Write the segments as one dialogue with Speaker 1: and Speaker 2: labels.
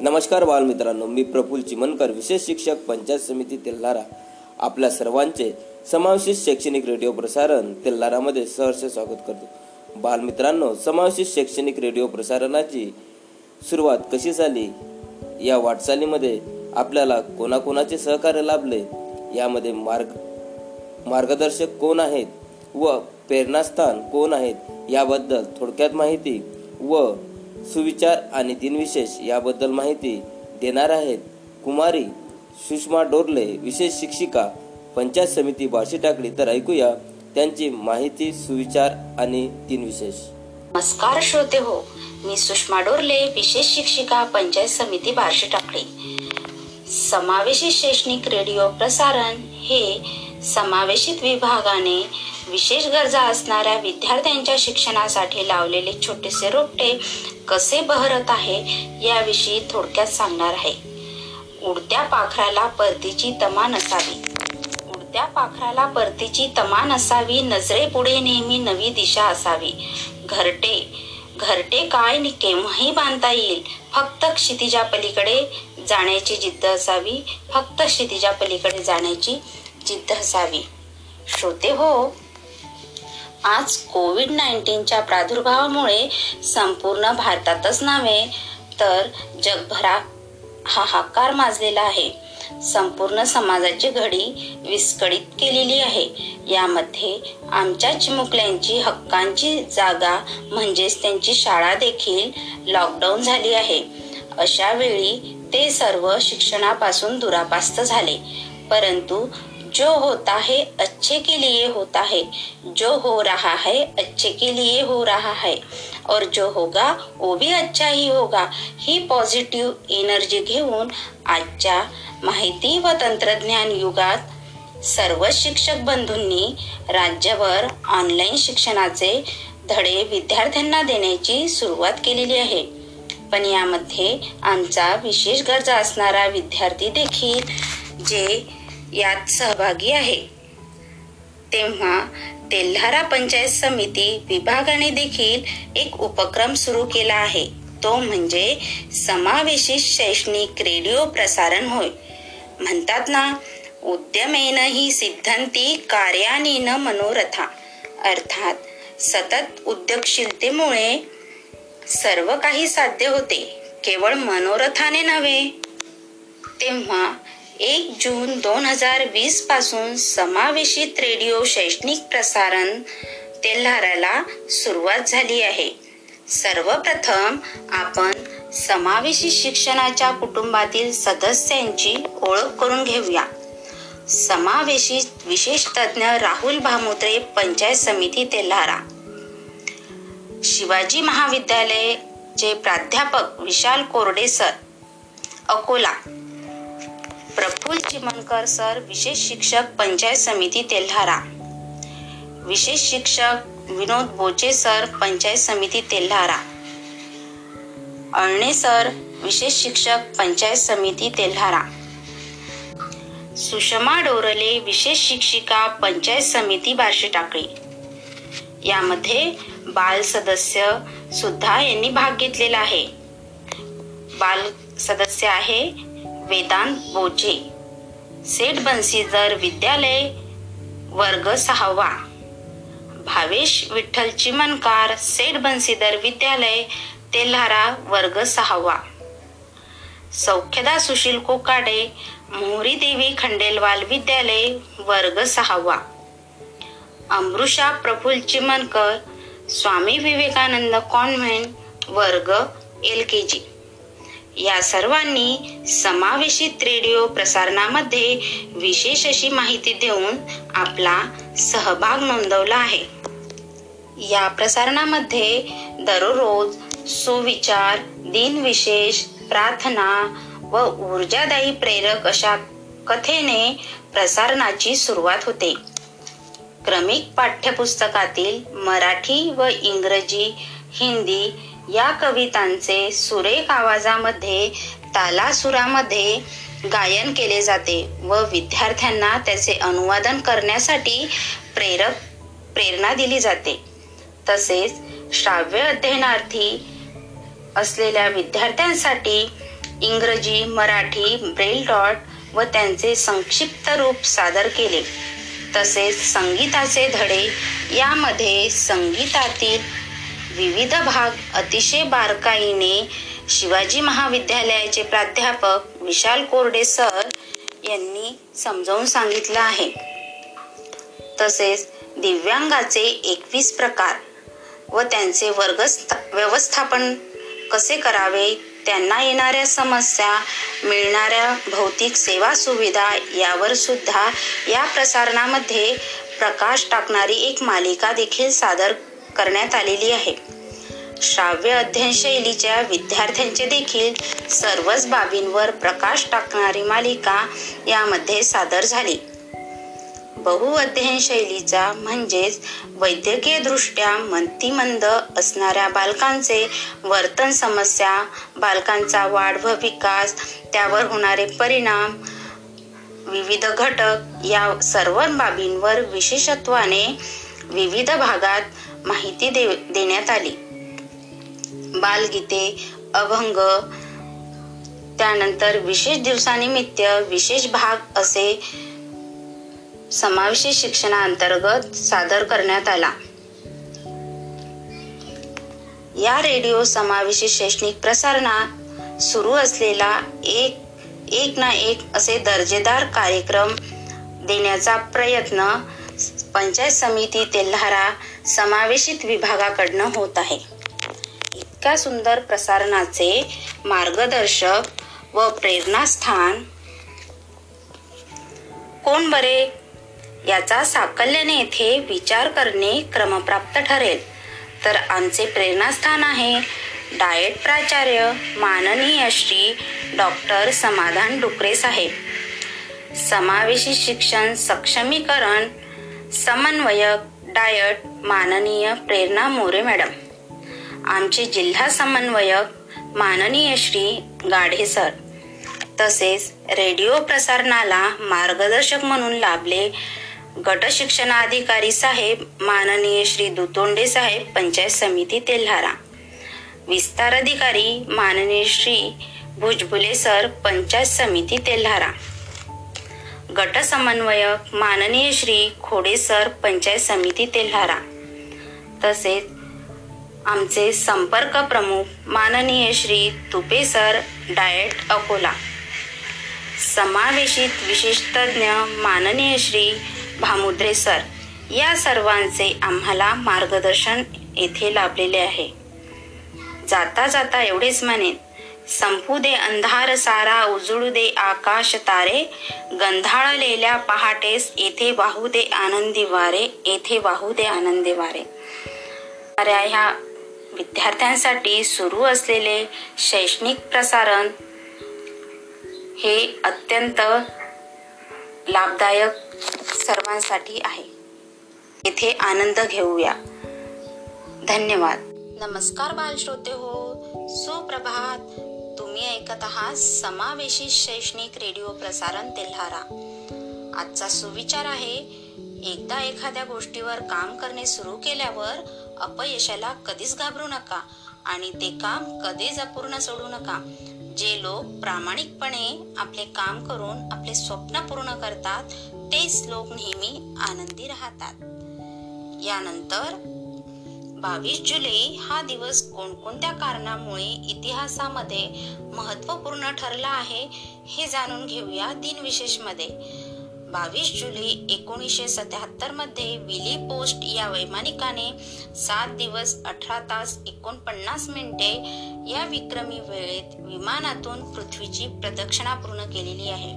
Speaker 1: नमस्कार बालमित्रांनो मी प्रफुल चिमनकर विशेष शिक्षक पंचायत समिती तेल्हारा. आपल्या सर्वांचे समावेशित शैक्षणिक रेडिओ प्रसारण तेल्हारामध्ये सहर्ष स्वागत करतो. बालमित्रांनो समावेशित शैक्षणिक रेडिओ प्रसारणाची सुरुवात कशी झाली? या वाटचालीमध्ये आपल्याला कोणाकोणाचे सहकार्य लाभले? यामध्ये मार्ग मार्गदर्शक कोण आहेत? व प्रेरणास्थान कोण आहेत? याबद्दल थोडक्यात माहिती व सुविचार आणि दिनविशेष याबद्दल माहिती देणार आहेत. कुमारी सुषमा डोरले विशेष शिक्षिका पंचायत समिती बार्शी टाकली तर ऐकूया त्यांची माहिती सुविचार आणि दिनविशेष.
Speaker 2: नमस्कार श्रोते हो मी सुषमा डोरले विशेष शिक्षिका पंचायत समिती बार्शी टाकळी समावेशित शैक्षणिक रेडिओ प्रसारण हे समावेशित विभागाने विशेष गरजा असणाऱ्या विद्यार्थ्यांच्या शिक्षणासाठी लावलेले छोटेसे रोपटे कसे बहरत आहे याविषयी थोडक्यात सांगणार आहे. उडत्या पाखराला परतीची तमा नसावी उडत्या पाखराला परतीची तमा नसावी नजरेपुढे नेहमी नवी दिशा असावी. घरटे घरटे काय केव्हाही बांधता येईल. फक्त क्षितिजा पलीकडे जाण्याची जिद्द असावी फक्त क्षितिजा पलीकडे जाण्याची जिद्द असावी. श्रोते हो आज कोविड नाईन्टीनच्या प्रादुर्भावामुळे संपूर्ण भारतातच नव्हे तर जगभरात हाहाकार माजलेला आहे. संपूर्ण समाजाची घडी विस्कळीत केलेली आहे. यामध्ये आमच्या चिमुकल्यांची हक्कांची जागा म्हणजेच त्यांची शाळा देखील लॉकडाऊन झाली आहे. अशा वेळी ते सर्व शिक्षणापासून दुरापास्त झाले. परंतु जो होता है अच्छे के लिए होता है। जो हो रहा है अच्छे के लिए हो रहा है। और जो होगा वो भी अच्छा ही होगा। ही पॉझिटिव्ह एनर्जी घेऊन आजच्या माहिती व तंत्रज्ञान युगात सर्व शिक्षक बंधूंनी राज्यभर ऑनलाईन शिक्षणाचे धडे विद्यार्थ्यांना देण्याची सुरुवात केलेली आहे. पण यामध्ये आमचा विशेष गरजा असणारा विद्यार्थी देखील जे यात सहभागी आहे. तेव्हा तेल्हारा पंचायत समिती विभागाने देखील एक उपक्रम सुरू केला आहे. तो म्हणजे समावेशित शैक्षणिक रेडिओ प्रसारण होय. म्हणतात ना उद्यमेन ही सिद्धांती कार्यानेन मनोरथा. अर्थात सतत उद्योगशीलतेमुळे सर्व काही साध्य होते केवळ मनोरथाने नव्हे. तेव्हा एक जून दोन हजार वीसपासून समावेशित रेडिओ शैक्षणिक प्रसारण तेल्हाराला सुरुवात झाली आहे. सर्वप्रथम आपण समावेशित शिक्षणाच्या कुटुंबातील सदस्यांची ओळख करून घेऊया. समावेशित विशेष तज्ञ राहुल भामोद्रे पंचायत समिती तेल्हारा. शिवाजी महाविद्यालयाचे प्राध्यापक विशाल कोरडे सर. अकोला. प्रफुल चिमनकर सर विशेष शिक्षक पंचायत समिती तेल्हारा. विशेष शिक्षक विनोद बोचे सर पंचायत समिती तेल्हारा. अळणे सर विशेष शिक्षक पंचायत समिती तेल्हारा. सुषमा डोरले विशेष शिक्षिका पंचायत समिती बार्शी टाकळी. यामध्ये बाल सदस्य सुद्धा यांनी भाग घेतलेला आहे. बाल सदस्य आहे वेदांत बोजे. सेठ बन्सीधर विद्यालय वर्ग सहावा. भावेश विठ्ठल चिमनकार सेठ बन्सीधर विद्यालय तेल्हारा वर्ग सहावा. सौख्यदा सुशील कोकाडे मोहरी देवी खंडेलवाल विद्यालय वर्ग सहावा. अमृषा प्रफुल चिमनकर स्वामी विवेकानंद कॉन्व्हेंट वर्ग एल के जी. या सर्वांनी समावेशित रेडिओ प्रसारणामध्ये विशेष अशी माहिती देऊन आपला सहभाग नोंदवला आहे. या प्रसारणामध्ये दररोज सुविचार दिनविशेष प्रार्थना व ऊर्जादायी प्रेरक अशा कथेने प्रसारणाची सुरुवात होते. क्रमिक पाठ्यपुस्तकातील मराठी व इंग्रजी हिंदी या कवितांचे सुरेख आवाजामध्ये तालासुरामध्ये गायन केले जाते व विद्यार्थ्यांना त्याचे अनुवादन करण्यासाठी प्रेरक प्रेरणा दिली जाते. तसेच श्राव्य अध्ययनार्थी असलेल्या विद्यार्थ्यांसाठी इंग्रजी मराठी ब्रेल डॉट व त्यांचे संक्षिप्त रूप सादर केले. तसेच संगीताचे धडे यामध्ये संगीतातील विविध भाग अतिशय बारकाईने शिवाजी महाविद्यालयाचे प्राध्यापक विशाल कोरडे सर यांनी समजावून सांगितलं आहे. तसेच दिव्यांगाचे एकवीस प्रकार व त्यांचे वर्ग व्यवस्थापन कसे करावे त्यांना येणाऱ्या समस्या मिळणाऱ्या भौतिक सेवा सुविधा यावर सुद्धा या प्रसारणामध्ये प्रकाश टाकणारी एक मालिका देखील सादर करण्यात आलेली आहे. श्राव्य अध्ययन शैलीच्या विद्यार्थ्यांचे देखील सर्वच बाबींवर प्रकाश टाकणारी मालिका यामध्ये सादर झाली. बहु अध्ययन शैलीचा म्हणजेच वैद्यकीय दृष्ट्या मंतिमंद असणाऱ्या बालकांचे वर्तन समस्या बालकांचा वाढ व विकास त्यावर होणारे परिणाम विविध घटक या सर्व बाबींवर विशेषत्वाने विविध भागात माहिती दे देण्यात आली. बालगीते अभंग त्यानंतर विशेष दिवसानिमित्त विशेष भाग असे समावेशित शिक्षणाअंतर्गत सादर करण्यात आला. या रेडिओ समावेशित शैक्षणिक प्रसारणात सुरू असलेला एक एक ना एक असे दर्जेदार कार्यक्रम देण्याचा प्रयत्न पंचायत समिती तेल्हारा समावेशित विभागाकडनं होत आहे. इतक्या सुंदर प्रसारणाचे मार्गदर्शक व प्रेरणास्थान कोण बरे? याचा साकल्याने येथे विचार करणे क्रमप्राप्त ठरेल. तर आमचे प्रेरणास्थान आहे डाएट प्राचार्य माननीय श्री डॉक्टर समाधान डुकरे साहेब. समावेशी शिक्षण सक्षमीकरण समन्वयक डायट माननीय प्रेरणा मोरे मॅडम. आमचे जिल्हा समन्वयक माननीय श्री गाढे सर. तसेच रेडिओ प्रसारणाला मार्गदर्शक म्हणून लाभले गट शिक्षणाधिकारी साहेब माननीय श्री दुतोंडे साहेब पंचायत समिती तेल्हारा. विस्तार अधिकारी माननीय श्री भुजबुले सर पंचायत समिती तेल्हारा. गट समन्वयक माननीय श्री खोडे सर पंचायत समिती तेल्हारा. तसेच आमचे संपर्क प्रमुख माननीय श्री तुपे सर डायट अकोला. समावेशित विशेषतज्ञ माननीय श्री भामुद्रे सर या सर्वांचे आम्हाला मार्गदर्शन येथे लाभलेले आहे. जाता जाता एवढेच म्हणेन. संपू दे अंधार सारा उजळू दे आकाश तारे गंधाळलेल्या पहाटेस येथे वाहू दे आनंदी वारे येथे वाहू दे आनंदी वारे. ह्या विद्यार्थ्यांसाठी सुरू असलेले शैक्षणिक प्रसारण हे अत्यंत लाभदायक सर्वांसाठी आहे. येथे आनंद घेऊया. धन्यवाद. नमस्कार बालश्रोते हो. सुप्रभात. तुम्ही ऐकत आहात समावेशी शैक्षणिक रेडिओ प्रसारण तेल्हारा. आजचा सुविचार आहे एकदा एखाद्या गोष्टीवर काम करणे सुरू केल्यावर अपयशाला कधीच घाबरू नका आणि ते काम कधीच अपूर्ण सोडू नका. जे लोक प्रामाणिकपणे आपले काम करून आपले स्वप्न पूर्ण करतात तेच लोक नेहमी आनंदी राहतात. यानंतर बावीस जुलै हा दिवस कोणकोणत्या कारणामुळे इतिहासामध्ये महत्त्वपूर्ण ठरला आहे हे जाणून घेऊया दिनविशेषमध्ये बावीस जुलै एकोणीसशे सत्याहत्तरमध्ये विली पोस्ट या वैमानिकाने सात दिवस अठरा तास एकोणपन्नास मिनिटे या विक्रमी वेळेत विमानातून पृथ्वीची प्रदक्षिणा पूर्ण केलेली आहे.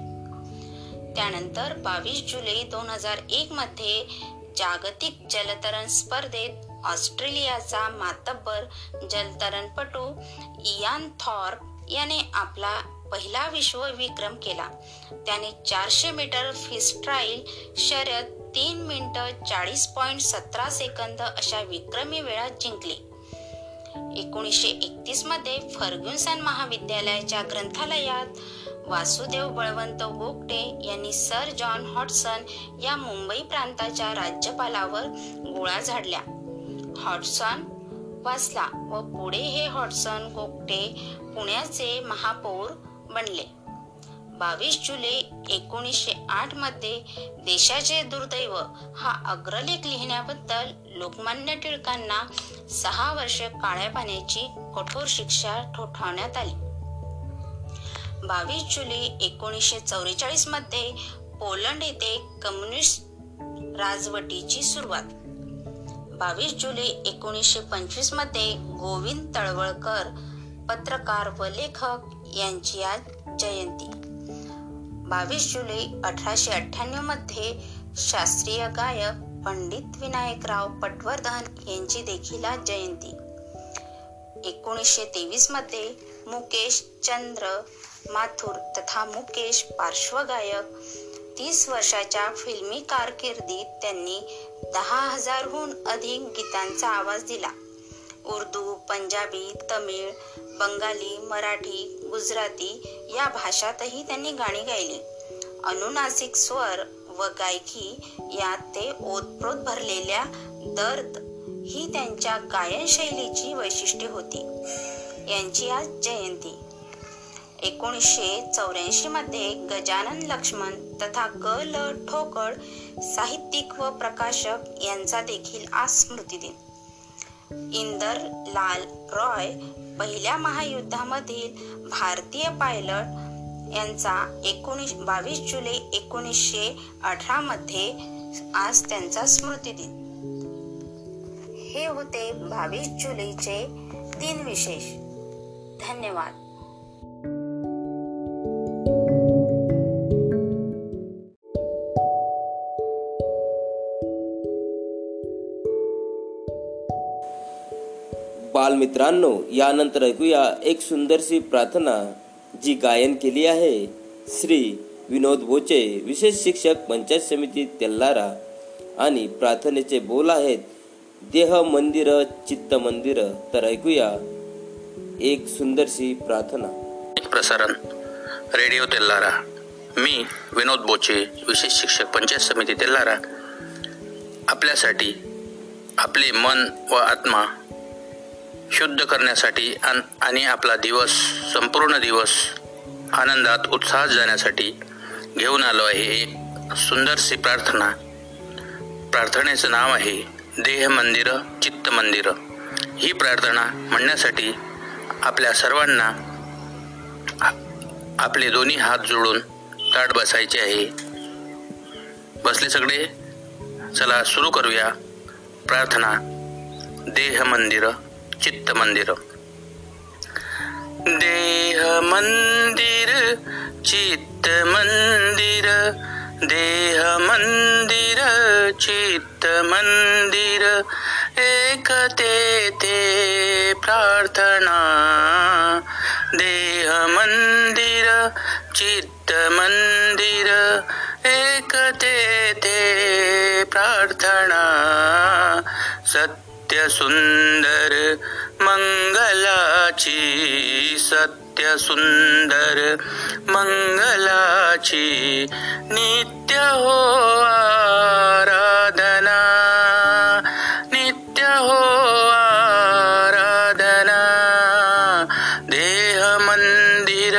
Speaker 2: त्यानंतर बावीस जुलै दोन हजार एक मध्ये जागतिक जलतरण स्पर्धेत ऑस्ट्रेलियाचा मातब्बर जलतरणपटू इयान थॉर्प याने आपला पहिला विश्व विक्रम केला. त्याने चारशे मीटर फिस्ट्राईल शर्यत तीन मिनिट चाळीस पॉईंट सतरा सेकंद अशा विक्रमी वेळात जिंकली. एकोणीसशे एकतीसमध्ये फर्ग्युसन महाविद्यालयाच्या ग्रंथालयात वासुदेव बळवंत गोगटे यांनी सर जॉन हॉटसन या मुंबई प्रांताच्या राज्यपालावर गोळ्या झाडल्या. हॉटसन वाचला व पुढे हे हॉटसन गोगटे पुण्याचे महापौर बनले. बावीस जुलै एकोणीसशे आठमध्ये देशाचे दुर्दैव हा अग्रलेख लिहिण्याबद्दल लोकमान्य टिळकांना सहा वर्ष काळ्या पाण्याची कठोर शिक्षा ठोठावण्यात आली. बावीस जुलै एकोणीसशे चौवेचाळीसमध्ये पोलंड येथे कम्युनिस्ट राजवटीची सुरुवात. बावीस जुलै एकोणीसशे पंचवीसमध्ये गोविंद तळवळकर पत्रकार व लेखक यांची आज जयंती. बावीस जुलै अठराशे अठ्ठ्याण्णवमध्ये शास्त्रीय गायक पंडित विनायकराव पटवर्धन यांची देखील आज जयंती. एकोणीसशे तेवीसमध्ये मुकेश चंद्र माथुर तथा मुकेश पार्श्वगायक तीस वर्षाच्या फिल्मी कारकिर्दीत त्यांनी दहा हजारहून अधिक गीतांचा आवाज दिला. उर्दू पंजाबी तमिळ बंगाली मराठी गुजराती या भाषातही त्यांनी गाणी गायली. अनुनासिक स्वर व गायकी यात ते ओतप्रोत भरलेल्या दर्द ही त्यांच्या गायन शैलीची वैशिष्ट्ये होती. यांची आज जयंती. एकोणीसशे चौऱ्याऐंशी मध्ये गजानन लक्ष्मण तथा ग ल ठोकळ साहित्यिक व प्रकाशक यांचा देखील आज स्मृती दिन. इंदर लाल रॉय पहिल्या महायुद्धामधील भारतीय पायलट यांचा एकोणीस बावीस जुलै एकोणीसशे अठरामध्ये आज त्यांचा स्मृती दिन. हे होते बावीस जुलैचे दिन विशेष. धन्यवाद.
Speaker 1: बालमित्रांनो यानंतर ऐकूया एक सुंदरशी प्रार्थना जी गायन केली आहे. श्री विनोद बोचे विशेष शिक्षक पंचायत समिती तेल्लारा आणि प्रार्थनेचे बोल आहेत देह मंदिर चित्त मंदिर. तर ऐकूया एक सुंदरशी प्रार्थना.
Speaker 3: प्रसारण रेडिओ तेल्लारा मी विनोद बोचे विशेष शिक्षक पंचायत समिती तेल्लारा आपल्यासाठी आपले मन व आत्मा शुद्ध करण्यासाठी आणि आपला दिवस संपूर्ण दिवस आनंदात उत्साहात जाण्यासाठी घेऊन आलो आहे. एक सुंदरशी प्रार्थना. प्रार्थनेचं नाव आहे देह मंदिर चित्त मंदिर. ही प्रार्थना म्हणण्यासाठी आपल्या सर्वांना आपले दोन्ही हात जोडून ताट बसायचे आहे. बसले सगळे? चला सुरू करूया. प्रार्थना देह मंदिर. चित्त मंदिर देह मंदिर चित्त मंदिर देह मंदिर चित्त मंदिर एक ते प्रार्थना. देह मंदिर चित्त मंदिर एक ते प्रार्थना. सत्य सत्य सुंदर मंगलाची सत्य सुंदर मंगलाची नित्य हो आराधना नित्य हो आराधना देह मंदिर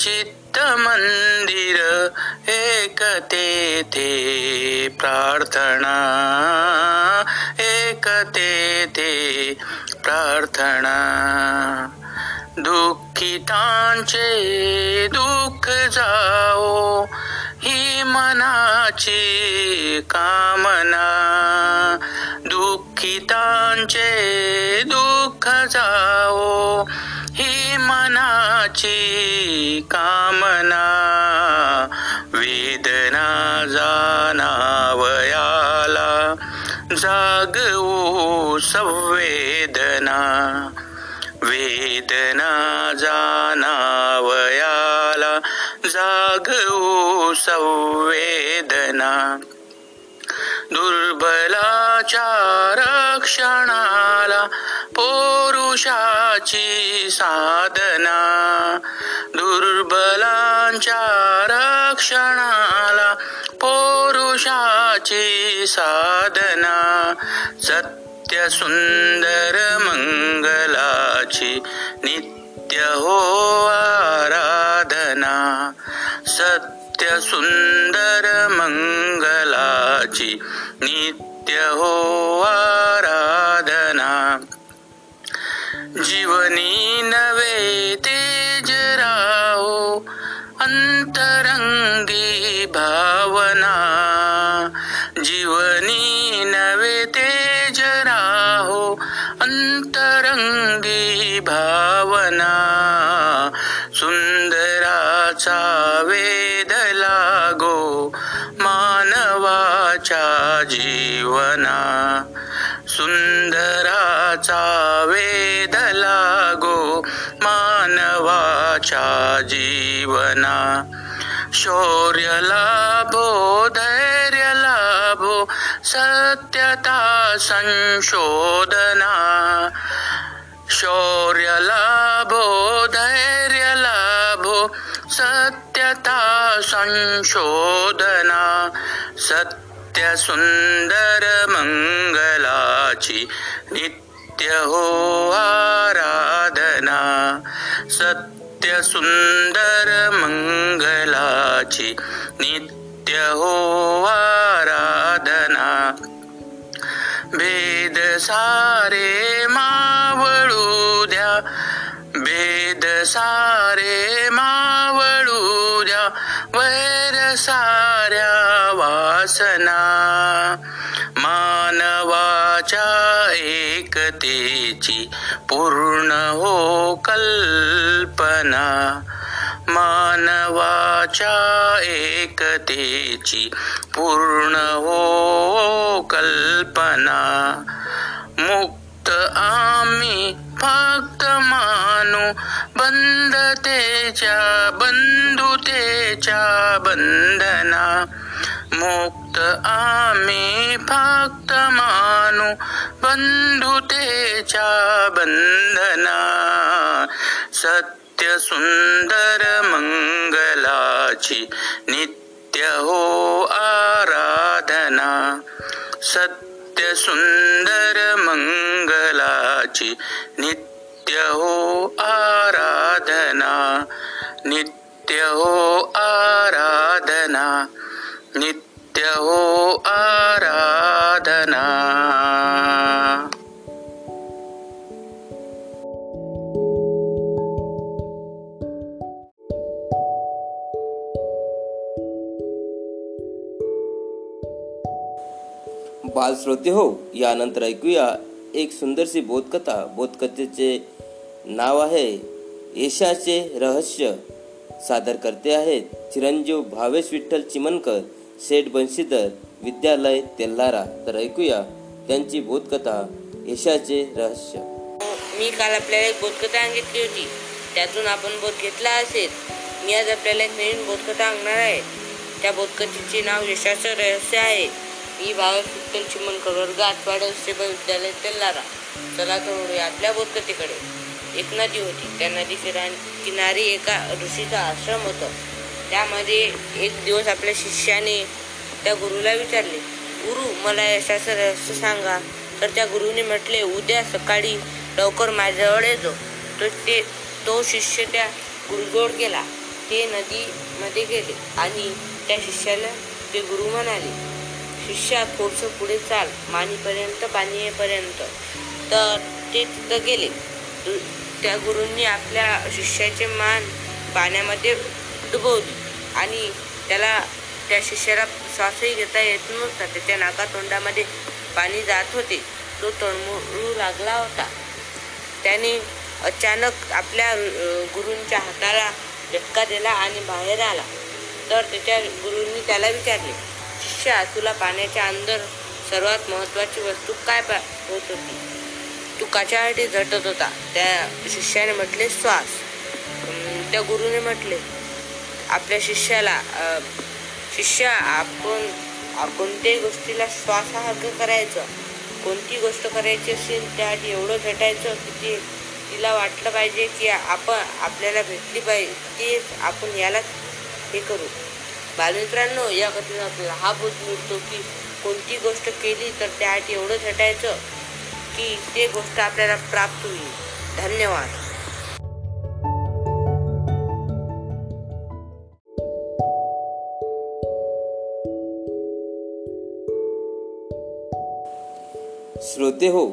Speaker 3: चित्त मंदिर एक तेथे प्रार्थना ऐकते ते प्रार्थना. दुःखितांचे दुःख जाओ ही मनाची कामना. दुःखितांचे दुःख जाओ ही मनाची कामना. वेदना जाणावया जागवू संवेदना वेदना जाणावयाला जागवू संवेदना. दुर्बलाच्या रक्षणाला पुरुषाची साधना. दुर्बलांच्या रक्षणाला पुरुषाची साधना सत्य सुंदर मंगलाची नित्य हो आराधना सुंदर मंगलाची नित्य हो आराधना. जीवनी नवे तेज राहो अंतरंगी भावना. भावना सुंदराचा वेद लागो मानवाच्या जीवना सुंदराचा वेद लागो मानवाच्या जीवना शौर्य लाभो धैर्य लाभो सत्यता संशोधना शौर्य लाभो धैर्य लाभो सत्यता संशोधना सत्य सुंदर मंगलाची नित्य हो आराधना सत्य सुंदर मंगलाची नित्य हो आराधना। भेद सारे मावळू द्या. भेद सारे मावळू द्या. वैर साऱ्या वासना. मानवाच्या एकतेची पूर्ण हो कल्पना. मानवाच्या एकतेची पूर्ण हो कल्पना. मुक्त आम्ही फक्त मानू बंधतेच्या बंधुतेच्या बंधना. मुक्त आम्ही फक्त मानू बंधुतेच्या बंधना. नित्य सुंदर मंगलाची नित्य हो आराधना. सत्य सुंदर मंगलाची नित्य हो आराधना. नित्य हो आराधना. नित्य हो आराधना.
Speaker 1: बाल श्रोते हो यानंतर ऐकूया एक सुंदरशी बोधकथा. बोधकथेचे नाव आहे यशाचे रहस्य. सादर करते आहेत चिरंजीव भावेश विठ्ठल चिमनकर शेठ बंशीधर विद्यालय तेल्हारा. तर ऐकूया त्यांची बोधकथा यशाचे रहस्य.
Speaker 4: मी काल आपल्याला एक बोधकथा सांगितली होती. त्यातून आपण बोध घेतला असेल. मी आज आपल्याला एक नवीन बोधकथा सांगणार आहे. त्या बोधकथेचे नाव यशाचं रहस्य आहे. मी भावक विठ्ठल चिमणकर वर्ग सेवा विद्यालय तेलारा चला तर आपल्या बोधकथेकडे एक नदी होती. त्या नदी किनारी एका ऋषीचा आश्रम होता. त्यामध्ये एक दिवस आपल्या शिष्याने त्या गुरुला विचारले गुरु मला यशाचं रहस्य सांगा. तर त्या गुरुने म्हटले उद्या सकाळी लवकर माझ्याजवळ येतो तर ते तो शिष्य त्या गुरुजोड गेला. ते नदीमध्ये गेले आणि त्या शिष्याला ते गुरु म्हणाले शिष्या थोडंसं पुढे चाल. मानीपर्यंत पाणीपर्यंत. तर ते तिथं गेले. त्या गुरूंनी आपल्या शिष्याचे मान पाण्यामध्ये डुबवली आणि त्याला त्या शिष्याला श्वासही घेता येत नव्हता. त्याच्या नाका तोंडामध्ये पाणी जात होते. तो तळमळू लागला होता. त्याने अचानक आपल्या गुरूंच्या हाताला झटका दिला आणि बाहेर आला. तर त्याच्या गुरूंनी त्याला विचारले शिष्या तुला पाण्याच्या अंदर सर्वात महत्त्वाची वस्तू काय पा होत होती? तू कशासाठी झटत होता. त्या शिष्याने म्हटले श्वास. त्या गुरुने म्हटले आपल्या शिष्याला शिष्य आपण कोणत्याही गोष्टीला श्वासासारखं करायचं. कोणती गोष्ट करायची असेल त्यासाठी एवढं झटायचं की ते तिला वाटलं पाहिजे की आपण आपल्याला भेटली पाहिजे तेच आपण याला हे करू. बालमित्रांनो या कथेत आपल्याला हा बोध मिळतो की कोणती गोष्ट केली तर त्याआधी एवढं झटायचं की ते गोष्ट आपल्याला प्राप्त होईल. धन्यवाद.
Speaker 1: श्रोते हो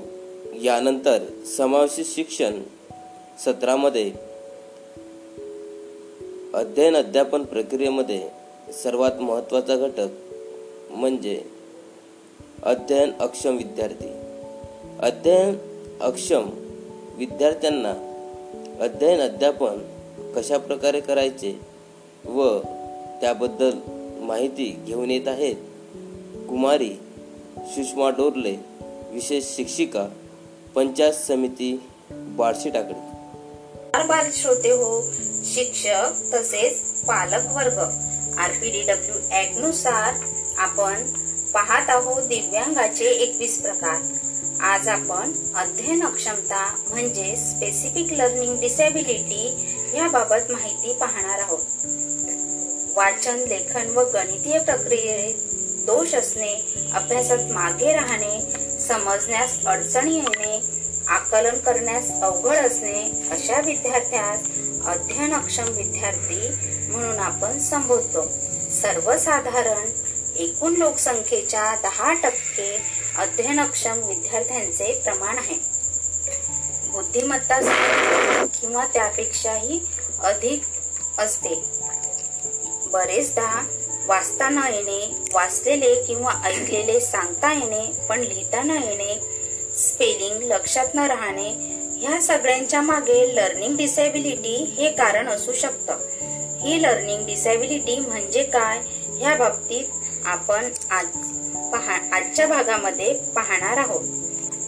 Speaker 1: यानंतर समावेशित शिक्षण सत्रामध्ये अध्ययन अध्यापन प्रक्रियेमध्ये सर्वात महत्त्वाचा घटक म्हणजे अध्ययन अक्षम विद्यार्थी. अध्ययन अक्षम विद्यार्थ्यांना अध्ययन अध्यापन कशा प्रकारे करायचे व त्याबद्दल माहिती घेऊन येत आहेत? कुमारी सुषमा डोरले विशेष शिक्षिका पंचायत समिती बार्शी टाकळी.
Speaker 2: बाल श्रोते हो शिक्षक तसेच पालक वर्ग आर पी डी डब्ल्यू ऍक्टनुसार आपण पाहत आहोत दिव्यांगाचे एकवीस प्रकार. आज आपण अध्ययन अक्षमता म्हणजे स्पेसिफिक लर्निंग डिसेबिलिटी याबाबत माहिती पाहणार आहोत. वाचन लेखन व गणितीय प्रक्रियेत दोष असणे अभ्यासात मागे राहणे समजण्यास अडचणी येणे आकलन करण्यास अवघड असणे अशा विद्यार्थ्यास अध्ययनक्षम विद्यार्थी म्हणून आपण संबोधतो. सर्वसाधारण एकूण लोकसंख्येच्या दहा टक्के अध्ययनक्षम विद्यार्थ्यांचे प्रमाण आहे. बुद्धिमत्ता किंवा त्यापेक्षाही अधिक असते. बरेचदा वाचता न येणे वाचलेले किंवा ऐकलेले सांगता येणे पण लिहिता न येणे स्पेलिंग लक्षात न राहणे ह्या सगळ्यांच्या मागे लर्निंग डिसेबिलिटी हे कारण असू शकतं. ही लर्निंग डिसेबिलिटी म्हणजे काय? ह्या बाबतीत आपण आज पहा आजच्या भागामध्ये पाहणार आहोत.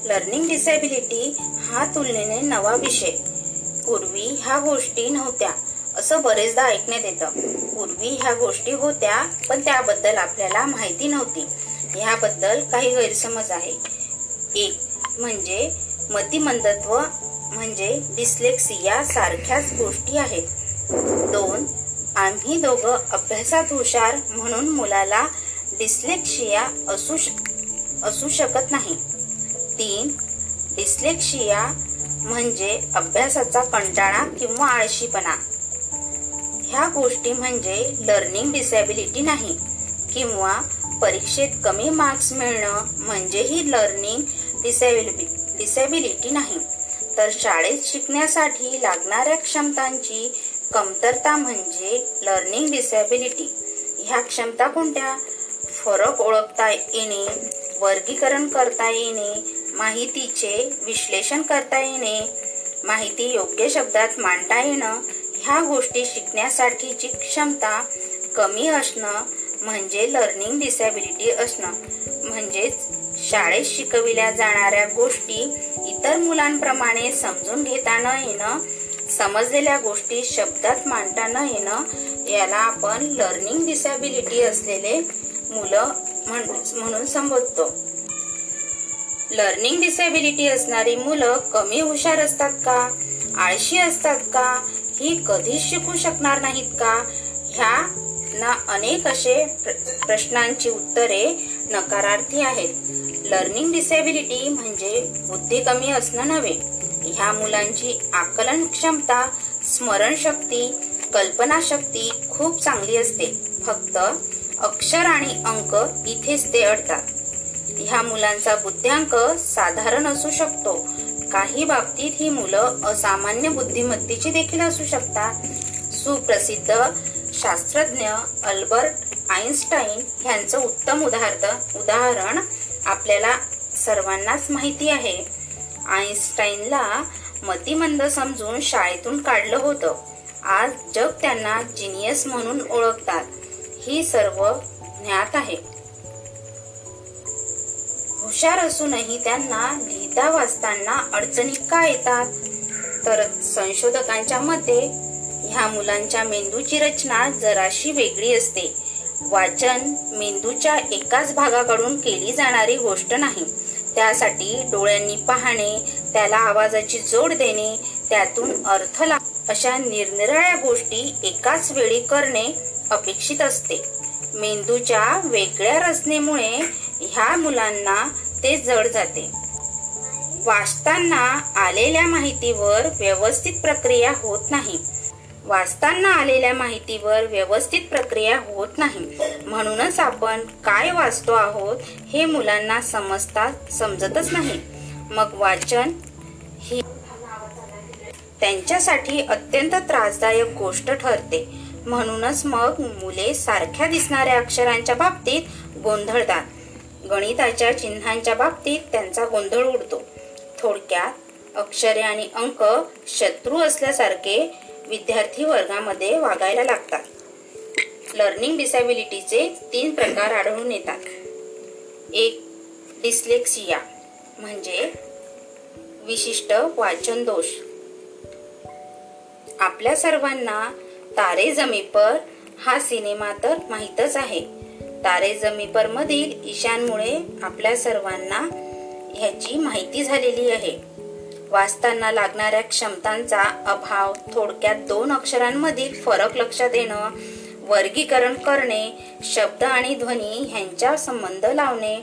Speaker 2: लर्निंग डिसेबिलिटी हा तुलनेने नवा विषय. पूर्वी ह्या गोष्टी नव्हत्या असं बरेचदा ऐकण्यात येतं. पूर्वी ह्या गोष्टी होत्या पण त्याबद्दल आपल्याला माहिती नव्हती. ह्याबद्दल काही गैरसमज आहे. एक म्हणजे मतिमंदत्व म्हणजे डिस्लेक्सिया सारख्याच गोष्टी आहेत. दोन आम्ही दोघं अभ्यासात हुशार म्हणून मुलाला डिस्लेक्शिया असू श- असू शकत नाही. तीन डिस्लेक्शिया म्हणजे अभ्यासाचा कंटाळा किंवा आळशीपणा. ह्या गोष्टी म्हणजे लर्निंग डिसेबिलिटी नाही किंवा परीक्षेत कमी मार्क्स मिळणं म्हणजे ही लर्निंग डिसॅबिलिटी डिसेबिलिटी नाही. तर शाळेत शिकण्यासाठी लागणाऱ्या क्षमतांची कमतरता म्हणजे लर्निंग डिसेबिलिटी ह्या क्षमता कोणत्या? फरक ओळखता येणे वर्गीकरण करता येणे माहितीचे विश्लेषण करता येणे माहिती योग्य शब्दात मांडता येणं ह्या गोष्टी शिकण्यासाठीची क्षमता कमी असणं म्हणजे लर्निंग डिसेबिलिटी असणं. म्हणजेच शाळेत शिकविल्या जाणाऱ्या गोष्टी इतर मुलांप्रमाणे समजून घेता न येणं समजलेल्या गोष्टी शब्दात मांडता न येणं याला आपण लर्निंग डिसेबिलिटी असलेले मुलं म्हणून संबोधतो. लर्निंग डिसेबिलिटी असणारी मुलं कमी हुशार असतात का? आळशी असतात का? ही कधीच शिकू शकणार नाहीत का? ह्या ना अनेक असे प्र- प्रश्नांची उत्तरे नकारार्थी आहेत. लर्निंग डिसेबिलिटी म्हणजे बुद्धी कमी असणं नव्हे. ह्या मुलांची आकलन क्षमता स्मरणशक्ती कल्पनाशक्ती खूप चांगली असते. फक्त अक्षर आणि अंक इथेच ते अडतात. ह्या मुलांचा बुद्ध्यांक साधारण असू शकतो. काही बाबतीत ही मुलं असामान्य बुद्धिमत्तेची देखील असू शकतात. सुप्रसिद्ध शास्त्रज्ञ अल्बर्ट आईन्स्टाईन यांचं उत्तम उदाहरण उदाहरण आपल्याला सर्वांनाच माहिती आहे. आईन्स्टाईनला मतिमंद समजून शाळेतून काढलं होतं. आज जग त्यांना जिनियस म्हणून ओळखतात. ही सर्व ज्ञात आहे. हुशार असूनही त्यांना लिहिता वाचताना अडचणी का येतात? तर संशोधकांच्या मते ह्या मुलांच्या मेंदूची रचना जराशी वेगळी असते. वाचन मेंदूच्या एकाच भागाकडून केली जाणारी गोष्ट नाही. त्यासाठी डोळ्यांनी पाहणे त्याला आवाजाची जोड देणे त्यातून अर्थ ला अशा निरनिराळ्या गोष्टी एकाच वेळी करणे अपेक्षित असते. मेंदूच्या वेगळ्या रचनेमुळे ह्या मुलांना ते जड जाते. वाचताना आलेल्या माहितीवर व्यवस्थित प्रक्रिया होत नाही. वाचताना आलेल्या माहितीवर व्यवस्थित प्रक्रिया होत नाही. म्हणूनच आपण काय वाचतो आहोत हे मुलांना समजता समजतच नाही. मग वाचन ही त्यांच्यासाठी अत्यंत त्रासदायक गोष्ट ठरते. म्हणूनच मग मुले सारख्या दिसणाऱ्या अक्षरांच्या बाबतीत गोंधळतात. गणिताच्या चिन्हांच्या बाबतीत त्यांचा गोंधळ उडतो. थोडक्यात अक्षरे आणि अंक शत्रू असल्यासारखे विद्यार्थी वर्गामध्ये वागायला लागतात. लर्निंग डिसॅबिलिटीचे तीन प्रकार आढळून येतात. एक डिस्लेक्सिया म्हणजे विशिष्ट वाचन दोष. आपल्या सर्वांना तारे जमी पर हा सिनेमा तर माहीतच आहे. तारे जमी पर मधील ईशानमुळे आपल्या सर्वांना ह्याची माहिती झालेली आहे. वाचताना लागणाऱ्या क्षमतांचा अभाव थोडक्यात दोन अक्षरांमधील फरक लक्षात येणं वर्गीकरण करणे शब्द आणि ध्वनी ह्यांच्या संबंध लावणे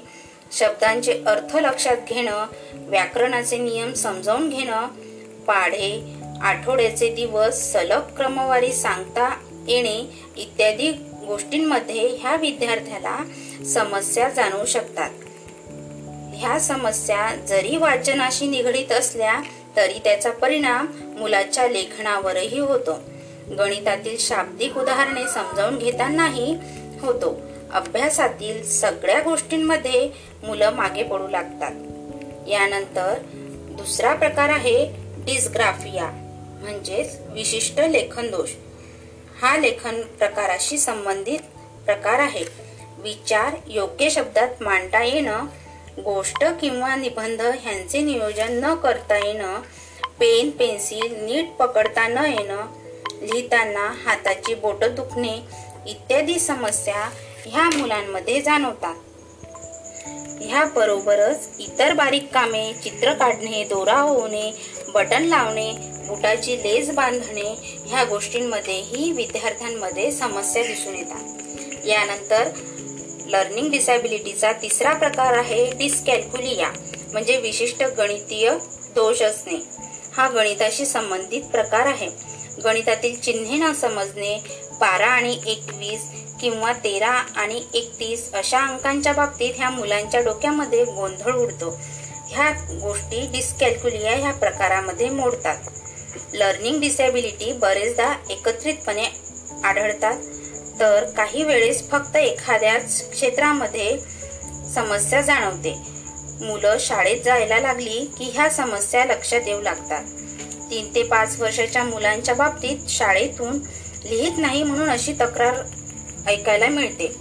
Speaker 2: शब्दांचे अर्थ लक्षात घेणं व्याकरणाचे नियम समजावून घेणं पाढे आठवड्याचे दिवस सलग क्रमवारी सांगता येणे इत्यादी गोष्टींमध्ये ह्या विद्यार्थ्याला समस्या जाणवू शकतात. ह्या समस्या जरी वाचनाशी निगडीत असल्या तरी त्याचा परिणाम मुलाच्या लेखनावरही होतो. गणितातील शाब्दिक उदाहरणे समजावून घेतानाही होतो. अभ्यासातील सगळ्या गोष्टींमध्ये मुलं मागे पडू लागतात. यानंतर दुसरा प्रकार आहे डिस्ग्राफिया म्हणजेच विशिष्ट लेखन दोष हा लेखन प्रकाराशी संबंधित प्रकार आहे. विचार योग्य शब्दात मांडता येणं गोष्ट किंवा निबंध ह्यांचे नियोजन न करता येणं पेन पेन्सिल नीट पकडता न येणं लिहिताना हाताची बोट दुखणे इत्यादी समस्या ह्या मुलांमध्ये जाणवतात. ह्या बरोबरच इतर बारीक कामे चित्र काढणे दोरा होणे बटन लावणे बुटाची लेस बांधणे ह्या गोष्टींमध्येही विद्यार्थ्यांमध्ये समस्या दिसून येतात. यानंतर लर्निंग डिसॅबिलिटीचा तिसरा प्रकार आहे डिस्कॅल्क्युलिया म्हणजे विशिष्ट गणितीय दोष असणे. हा गणिताशी संबंधित प्रकार आहे. गणितातील चिन्हे न समजणे बारा आणि एकवीस किंवा तेरा आणि एकतीस अशा अंकांच्या बाबतीत ह्या मुलांच्या डोक्यामध्ये गोंधळ उडतो. ह्या गोष्टी डिस्कॅल्क्युलिया ह्या प्रकारामध्ये मोडतात. लर्निंग डिसॅबिलिटी बरेचदा एकत्रितपणे आढळतात. तर काही वेळेस फक्त एखाद्याच क्षेत्रामध्ये समस्या जाणवते. मुलं शाळेत जायला लागली की ह्या समस्या लक्षात येऊ लागतात. तीन ते पाच वर्षाच्या मुलांच्या बाबतीत शाळेतून लिहित नाही म्हणून अशी तक्रार ऐकायला मिळते.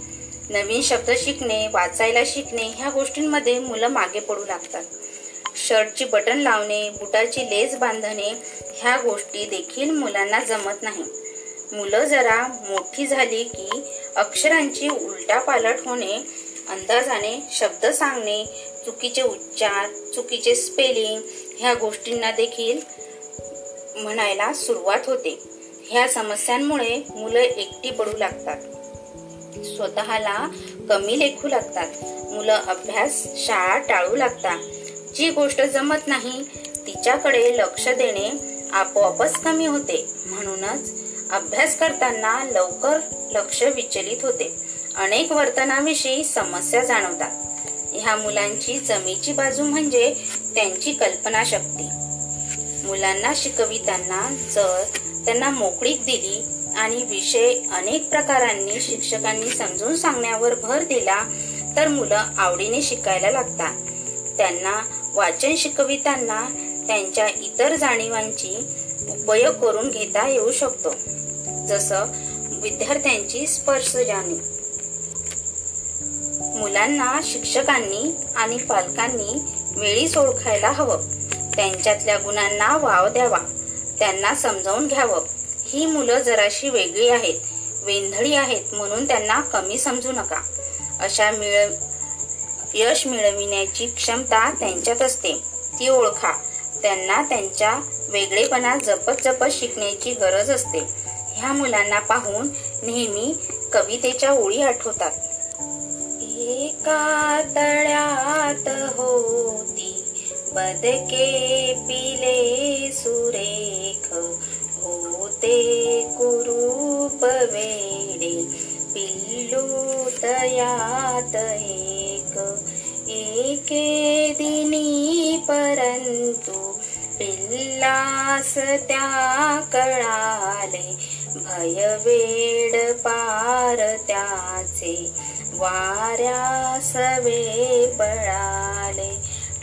Speaker 2: नवीन शब्द शिकणे वाचायला शिकणे ह्या गोष्टींमध्ये मुलं मागे पडू लागतात. शर्टची बटन लावणे बुटाची लेस बांधणे ह्या गोष्टी देखील मुलांना जमत नाही. मुलं जरा मोठी झाली की अक्षरांची उलटापालट होणे अंदाजाने शब्द सांगणे चुकीचे उच्चार चुकीचे स्पेलिंग ह्या गोष्टींना देखील म्हणायला सुरुवात होते. ह्या समस्यांमुळे मुलं एकटी पडू लागतात. स्वतःला कमी लेखू लागतात. मुलं अभ्यास शाळा टाळू लागतात. जी गोष्ट जमत नाही तिच्याकडे लक्ष देणे आपोआपच कमी होते. म्हणूनच अभ्यास करताना लवकर लक्ष विचलित होते. अनेक वर्तनाविषयी समस्या जाणवतात. ह्या मुलांची जमीची बाजू म्हणजे त्यांची कल्पनाशक्ती. मुलांना शिकविताना जर त्यांना मोकळीक दिली आणि विषय अनेक प्रकारांनी शिक्षकांनी समजून सांगण्यावर भर दिला तर मुलं आवडीने शिकायला लागतात. त्यांना वाचन शिकविताना त्यांच्या इतर जाणीवांची उपयोग करून घेता येऊ शकतो. जसं विद्यार्थ्यांची स्पर्श जाणीव मुलांना शिक्षकांनी आणि पालकांनी वेळीच ओळखायला हवं. त्यांच्यातल्या गुणांना वाव द्यावा. त्यांना समजावून घ्यावं. ही मुलं जराशी वेगळी आहेत वेंधळी आहेत म्हणून त्यांना कमी समजू नका. अशा मिळ यश मिळविण्याची क्षमता त्यांच्यात असते. ती ओळखा. त्यांना त्यांच्या वेगळेपणा जपत जपत शिकण्याची गरज असते. ह्या मुलांना पाहून नेहमी कवितेच्या ओळी आठवतात. एका तळ्यात होती बदके पिले सुरेख. होते कुरूप वेडे पिल्लू तयात एक. एके दिनी परंतु पिल्लास त्या कळाले भय वेड पार त्याचे वाऱ्यास वे पळाले.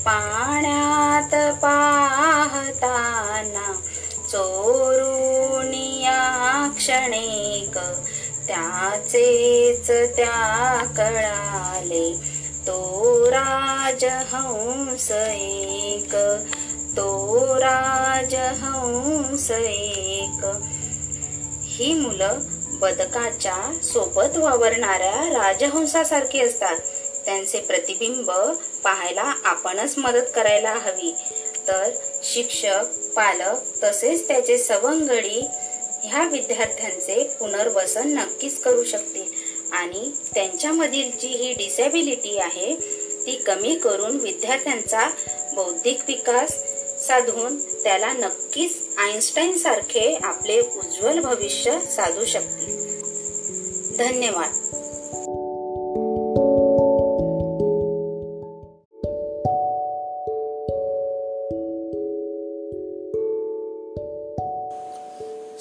Speaker 2: पाण्यात पाहताना चोरुनिया क्षणिक त्याचेच त्या कळाले. तो राजहंस एक तो राजहंस एक. ही मुलं बदकाच्या सोबत वावरणाऱ्या राजहंसासारखी असतात. त्यांचे प्रतिबिंब पाहायला आपणच मदत करायला हवी. तर शिक्षक पालक तसेच त्याचे सवंगडी ह्या विद्यार्थ्यांचे पुनर्वसन नक्कीच करू शकतील आणि त्यांच्यामधील जी ही डिसॅबिलिटी आहे ती कमी करून विद्यार्थ्यांचा बौद्धिक विकास साधून त्याला नक्कीच आईन्स्टाईन सारखे आपले उज्ज्वल भविष्य साधू शकतील. धन्यवाद.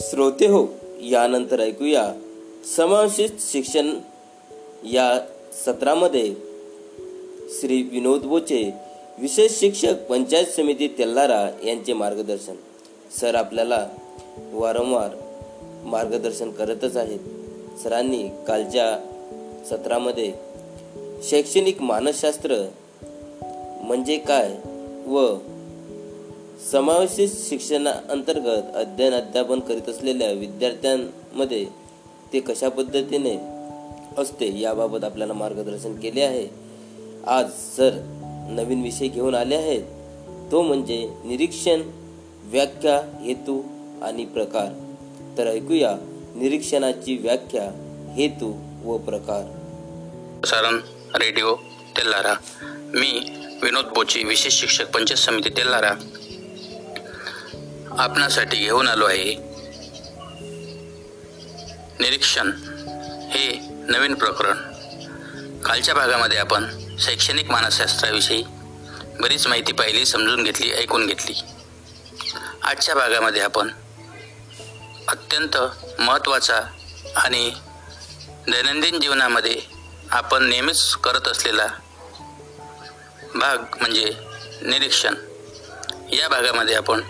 Speaker 1: श्रोते हो यानंतर ऐकूया समावेशित शिक्षण या सत्रामध्ये श्री विनोद बोचे विशेष शिक्षक पंचायत समिती तेल्लारा यांचे मार्गदर्शन. सर आपल्याला वारंवार मार्गदर्शन करतच आहेत. सरांनी कालच्या सत्रामध्ये शैक्षणिक मानसशास्त्र म्हणजे काय व समावेशित शिक्षणाअंतर्गत अध्ययन अध्यापन करीत असलेल्या विद्यार्थ्यांमध्ये ते कशा पद्धतीने असते याबाबत आपल्याला मार्गदर्शन केले आहे. आज सर नवीन विषय घेऊन आले आहेत. तो म्हणजे निरीक्षण व्याख्या हेतू आणि प्रकार. तर ऐकूया निरीक्षणाची व्याख्या हेतू व प्रकार.
Speaker 3: प्रसारण रेडिओ तेल्लारा मी विनोद बोची विशेष शिक्षक पंचायत समिती तेल्लारा आपणासाठी घेऊन आलो आहे. निरीक्षण हे नवीन प्रकरण. कालच्या भागामध्ये आपण शैक्षणिक मानसशास्त्राविषयी बरीच माहिती पाहिली समजून घेतली ऐकून घेतली. आजच्या भागामध्ये आपण अत्यंत महत्त्वाचा आणि दैनंदिन जीवनामध्ये आपण नेहमीच करत असलेला भाग म्हणजे निरीक्षण. या भागामध्ये आपण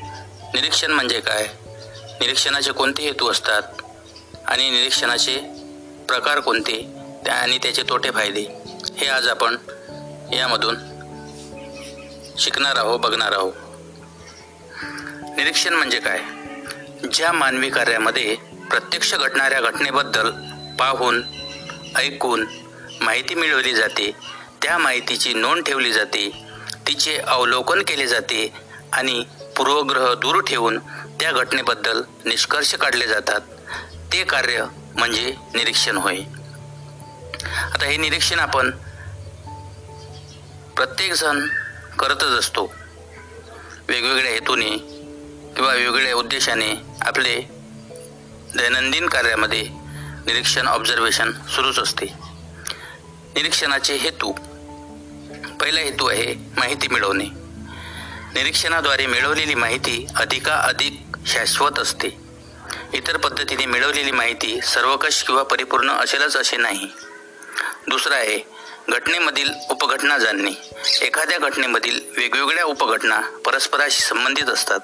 Speaker 3: निरीक्षण म्हणजे काय? निरीक्षणाचे कोणते हेतू असतात? आणि निरीक्षणाचे प्रकार कोणते? त्या आणि त्याचे तोटे फायदे हे आज आपण यामधून शिकणार आहो बघणार आहो निरीक्षण म्हणजे काय? ज्या मानवी कार्यामध्ये प्रत्यक्ष घडणाऱ्या घटनेबद्दल पाहून ऐकून माहिती मिळवली जाते त्या माहितीची नोंद ठेवली जाते तिचे अवलोकन केले जाते आणि पूर्वग्रह दूर ठेवून त्या घटनेबद्दल निष्कर्ष काढले जातात. ते कार्य म्हणजे निरीक्षण होय. आता हे निरीक्षण आपण प्रत्येकजण करतच असतो. वेगवेगळ्या हेतूने किंवा वेगवेगळ्या उद्देशाने आपले दैनंदिन कार्यामध्ये निरीक्षण ऑब्झर्वेशन सुरूच असते. निरीक्षणाचे हेतू. पहिला हेतू आहे माहिती मिळवणे. निरीक्षणाद्वारे मिळवलेली माहिती अधिकाधिक शाश्वत असते. इतर पद्धतीने मिळवलेली माहिती सर्वकष किंवा परिपूर्ण असेलच असे नाही. दुसरं आहे घटनेमधील उपघटना जाणणे. एखाद्या घटनेमधील वेगवेगळ्या उपघटना परस्पराशी संबंधित असतात.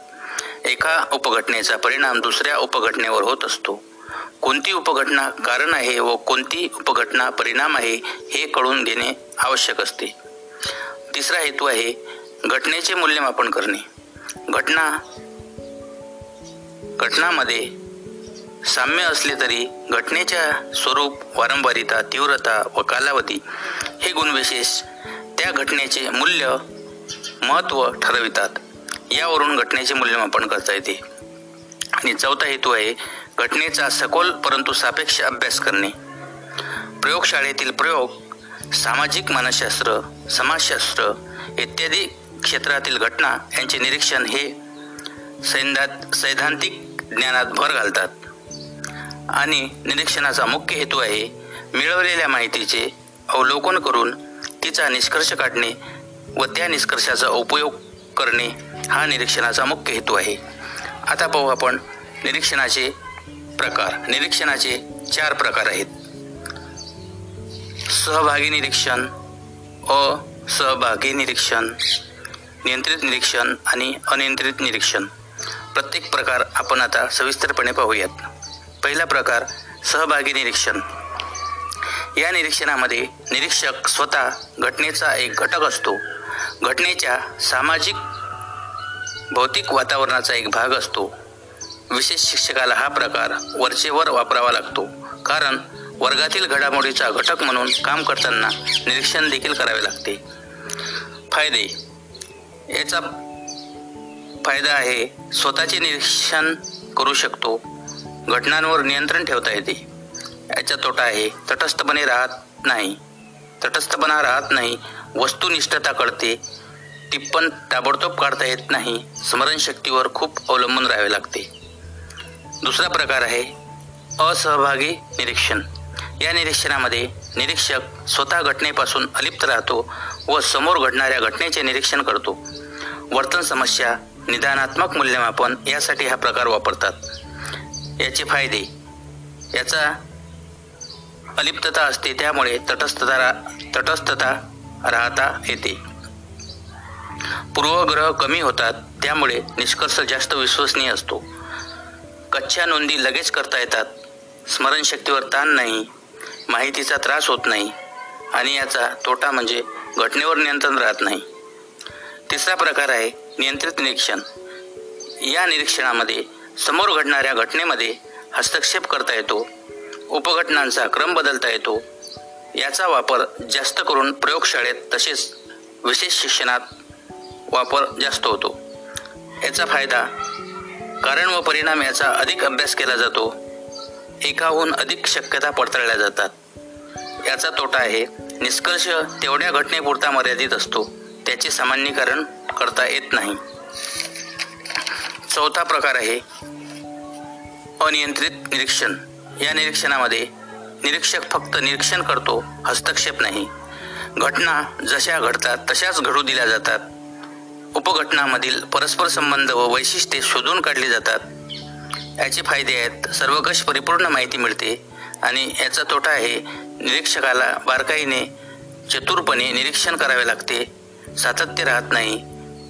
Speaker 3: एका उपघटनेचा परिणाम दुसऱ्या उपघटनेवर होत असतो. कोणती उपघटना कारण आहे व कोणती उपघटना परिणाम आहे हे कळून घेणे आवश्यक असते. तिसरा हेतू आहे घटनेचे मूल्यमापन करणे. घटना घटनामध्ये साम्य असले तरी घटनेच्या स्वरूप वारंवारिता तीव्रता व कालावधी हे गुणविशेष त्या घटनेचे मूल्य महत्त्व ठरवितात. यावरून घटनेचे मूल्यमापन करता येते. आणि चौथा हेतू आहे घटनेचा सखोल परंतु सापेक्ष अभ्यास करणे. प्रयोगशाळेतील प्रयोग सामाजिक मानसशास्त्र समाजशास्त्र इत्यादी क्षेत्रातील घटना यांचे निरीक्षण हे सैद्धांत सैद्धांतिक ज्ञानात भर घालतात. आणि निरीक्षणाचा मुख्य हेतू आहे मिळवलेल्या माहितीचे अवलोकन करून तिचा निष्कर्ष काढणे व त्या निष्कर्षाचा उपयोग करणे हा निरीक्षणाचा मुख्य हेतू आहे. आता पाहू आपण निरीक्षणाचे प्रकार. निरीक्षणाचे चार प्रकार आहेत. सहभागी निरीक्षण असहभागी निरीक्षण नियंत्रित निरीक्षण आणि अनियंत्रित निरीक्षण. प्रत्येक प्रकार आपण आता सविस्तरपणे पाहूयात. पहिला प्रकार सहभागी निरीक्षण. या निरीक्षणामध्ये निरीक्षक स्वतः घटनेचा एक घटक असतो. घटनेच्या सामाजिक भौतिक वातावरणाचा एक भाग असतो. विशेष शिक्षकाला हा प्रकार वरचेवर वापरावा लागतो. कारण वर्गातील घडामोडीचा घटक म्हणून काम करताना निरीक्षण देखील करावे लागते. फायदे. याचा फायदा आहे स्वतःचे निरीक्षण करू शकतो. घटनांवर नियंत्रण ठेवता येते. याचा तोटा आहे तटस्थपणे राहत नाही. तटस्थपणा राहत नाही वस्तुनिष्ठता कळते. टिप्पण ताबडतोब काढता येत नाही स्मरणशक्तीवर खूप अवलंबून राहावे लागते. दुसरा प्रकार आहे असहभागी निरीक्षण. या निरीक्षणामध्ये निरीक्षक स्वतः घटनेपासून अलिप्त राहतो व समोर घडणाऱ्या घटनेचे निरीक्षण करतो. वर्तन समस्या निदानात्मक मूल्यमापन यासाठी हा प्रकार वापरतात. याचे फायदे. याचा अलिप्तता असते त्यामुळे तटस्थता रा तटस्थता राहता येते. पूर्वग्रह कमी होतात त्यामुळे निष्कर्ष जास्त विश्वसनीय असतो. कच्च्या नोंदी लगेच करता येतात. स्मरणशक्तीवर ताण नाही माहितीचा त्रास होत नाही आणि याचा तोटा म्हणजे घटनेवर नियंत्रण राहत नाही. तिसरा प्रकार आहे नियंत्रित निरीक्षण. या निरीक्षणामध्ये समोर घडणाऱ्या घटनेमध्ये हस्तक्षेप करता येतो उपघटनांचा क्रम बदलता येतो. याचा वापर जास्त करून प्रयोगशाळेत तसेच विशेष शिक्षणात वापर जास्त होतो. याचा फायदा कारण व परिणाम याचा अधिक अभ्यास केला जातो. एकाहून अधिक शक्यता पडताळल्या जातात. याचा तोटा आहे निष्कर्ष तेवढ्या घटनेपुरता मर्यादित असतो. त्याचे सामान्यीकरण करता येत नाही. चौथा प्रकार आहे अनियंत्रित निरीक्षण. या निरीक्षणामध्ये निरीक्षक फक्त निरीक्षण करतो हस्तक्षेप नाही. घटना जशा घडतात तशाच घडू दिल्या जातात. उपघटनामधील परस्पर संबंध व वैशिष्ट्ये शोधून काढली जातात. याचे फायदे आहेत सर्वकष परिपूर्ण माहिती मिळते आणि याचा तोटा आहे निरीक्षकाला बारकाईने चतुरपणे निरीक्षण करावे लागते. सातत्य राहत नाही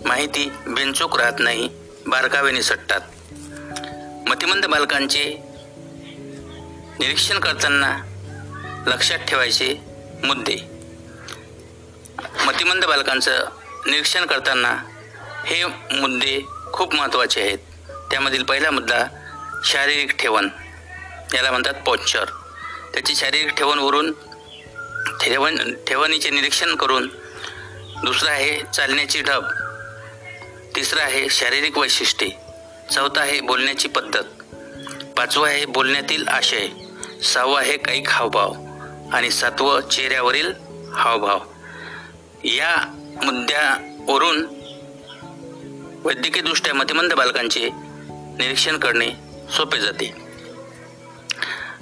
Speaker 3: माहिती बिनचूक राहत नाही बारकावे निसटतात मतिमंद बालकांचे निरीक्षण करताना लक्षात ठेवायचे मुद्दे. मतिमंद बालकांचं निरीक्षण करताना हे मुद्दे खूप महत्त्वाचे आहेत. त्यामधील पहिला मुद्दा शारीरिक ठेवण. याला म्हणतात पॉच्चर त्याची शारीरिक ठेवणवरून ठेवण ठेवणीचे निरीक्षण करून दुसरं आहे चालण्याची ढब. तिसरं आहे शारीरिक वैशिष्ट्ये. चौथा आहे बोलण्याची पद्धत. पाचवं आहे बोलण्यातील आशय. सहावं आहे काही हावभाव. आणि सातवं चेहऱ्यावरील हावभाव. या मुद्द्यावरून वैद्यकीयदृष्ट्या मतिमंद बालकांचे निरीक्षण करणे सोपे जाते.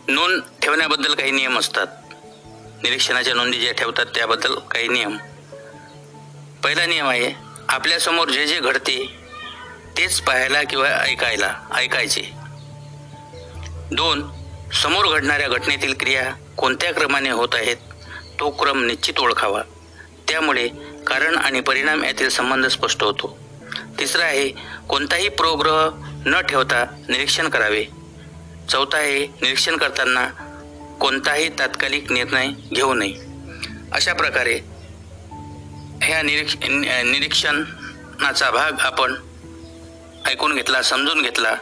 Speaker 3: नोंद ठेवण्याबद्दल काही नियम असतात. निरीक्षणाच्या नोंदी ज्या ठेवतात त्याबद्दल काही नियम. पहिला नियम आहे आपल्यासमोर जे जे घडते तेच पाहायला किंवा ऐकायला ऐकायचे. दोन समोर घडणाऱ्या घटनेतील क्रिया कोणत्या क्रमाने होत आहेत तो क्रम निश्चित ओळखावा. त्यामुळे कारण आणि परिणाम यातील संबंध स्पष्ट होतो. तिसरा आहे कोणताही प्रोग्रह न ठेवता निरीक्षण करावे. चौथा आहे निरीक्षण करताना कोणताही तात्कालिक निर्णय घेऊ नये. अशा प्रकारे ह्या निरीक्ष निरीक्षणाचा भाग आपण ऐकून घेतला समजून घेतला.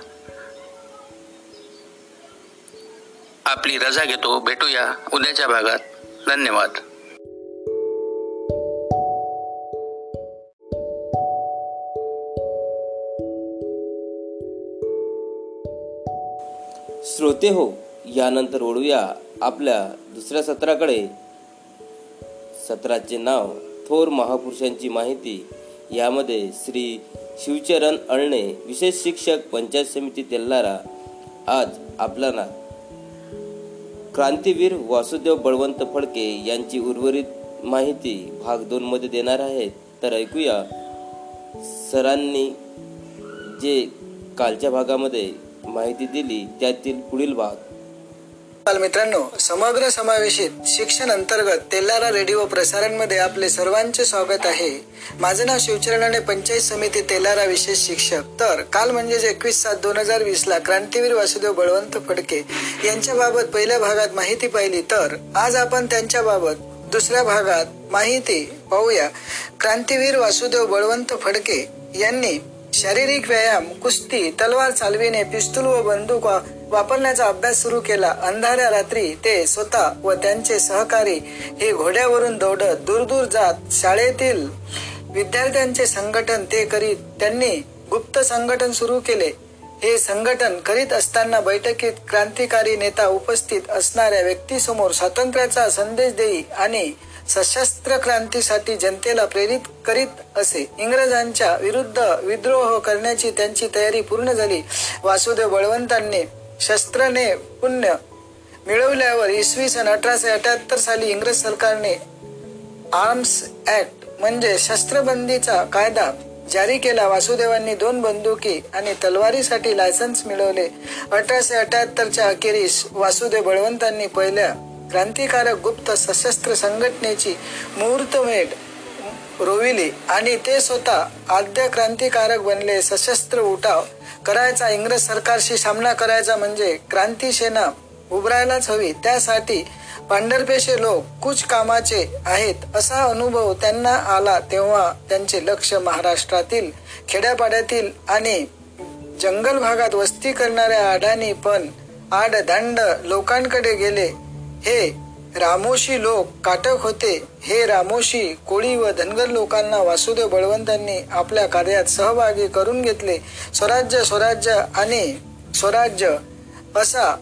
Speaker 3: आपली रजा घेतो. भेटूया उद्याच्या भागात. धन्यवाद.
Speaker 1: श्रोते हो यानंतर ओढूया आपल्या दुसऱ्या सत्राकडे. सत्राचे नाव थोर महापुरुषांची माहिती. यामध्ये श्री शिवचरण अळणे विशेष शिक्षक पंचायत समिती तेल्लारा आज आपला ना क्रांतीवीर वासुदेव बळवंत फडके यांची उर्वरित माहिती भाग दोनमध्ये देणार आहेत. तर ऐकूया. सरांनी जे कालच्या भागामध्ये माहिती दिली त्यातील पुढील भाग.
Speaker 5: मित्रांनो समग्र समावेशित शिक्षण अंतर्गत तेलारा रेडिओ प्रसारणमध्ये आपले सर्वांचे स्वागत आहे. माझं नाव शिवचरणाने पंचायत समिती तेलारा विशेष शिक्षक. तर काल म्हणजेच एकवीस सात दोन हजार वीस ला क्रांतीवीर वासुदेव बळवंत फडके यांच्याबाबत पहिल्या भागात माहिती पाहिली तर आज आपण त्यांच्याबाबत दुसऱ्या भागात माहिती पाहूया. क्रांतीवीर वासुदेव बळवंत फडके यांनी शारीरिक व्यायाम कुस्ती तलवार चालविणे पिस्तूल व बंदूक वापरण्याचा अभ्यास सुरू केला. अंधाऱ्या रात्री ते स्वतः व त्यांचे सहकारी हे घोड्यावरून दौडत दूर दूर जात शाळेतील विद्यार्थ्यांचे संघटन ते करीत त्यांनी गुप्त संघटन सुरू केले. हे संघटन करीत असताना बैठकीत क्रांतिकारी नेता उपस्थित असणाऱ्या व्यक्तीसमोर स्वातंत्र्याचा संदेश देई आणि सशस्त्र क्रांतीसाठी जनतेला प्रेरित करीत असे. इंग्रजांच्या विरुद्ध विद्रोह करण्याची त्यांची तयारी पूर्ण झाली. वासुदेव बळवंतांनी शस्त्रने पुण्य मिळवल्यावर इसवी सन अठराशे अठ्याहत्तर साली इंग्रज सरकारने आर्म्स ऍक्ट म्हणजे शस्त्रबंदीचा कायदा जारी केला. वासुदेवांनी दोन बंदुकी आणि तलवारीसाठी लायसन्स मिळवले. अठराशे अठ्याहत्तरच्या अखेरीस वासुदेव बळवंतांनी पहिल्या क्रांतिकारक गुप्त सशस्त्र संघटनेची मुहूर्तमेढ रोविली आणि ते स्वतः आद्य क्रांतिकारक बनले. सशस्त्र उठाव करायचा इंग्रज सरकारशी सामना करायचा म्हणजे क्रांती सेना उभरायलाच हवी. त्यासाठी पांढरपेशे लोक कुछ कामाचे आहेत असा अनुभव त्यांना आला तेव्हा त्यांचे लक्ष महाराष्ट्रातील खेड्यापाड्यातील आणि जंगल भागात वस्ती करणाऱ्या अडाणी पण आडदांड लोकांकडे गेले. हे रामोशी लोक काटक होते. हे रामोशी कोळी व धनगर लोकांना वासुदेव बळवंतांनी आपल्या कार्यात सहभागी करून घेतले. स्वराज्य स्वराज्य आणि स्वराज्य असा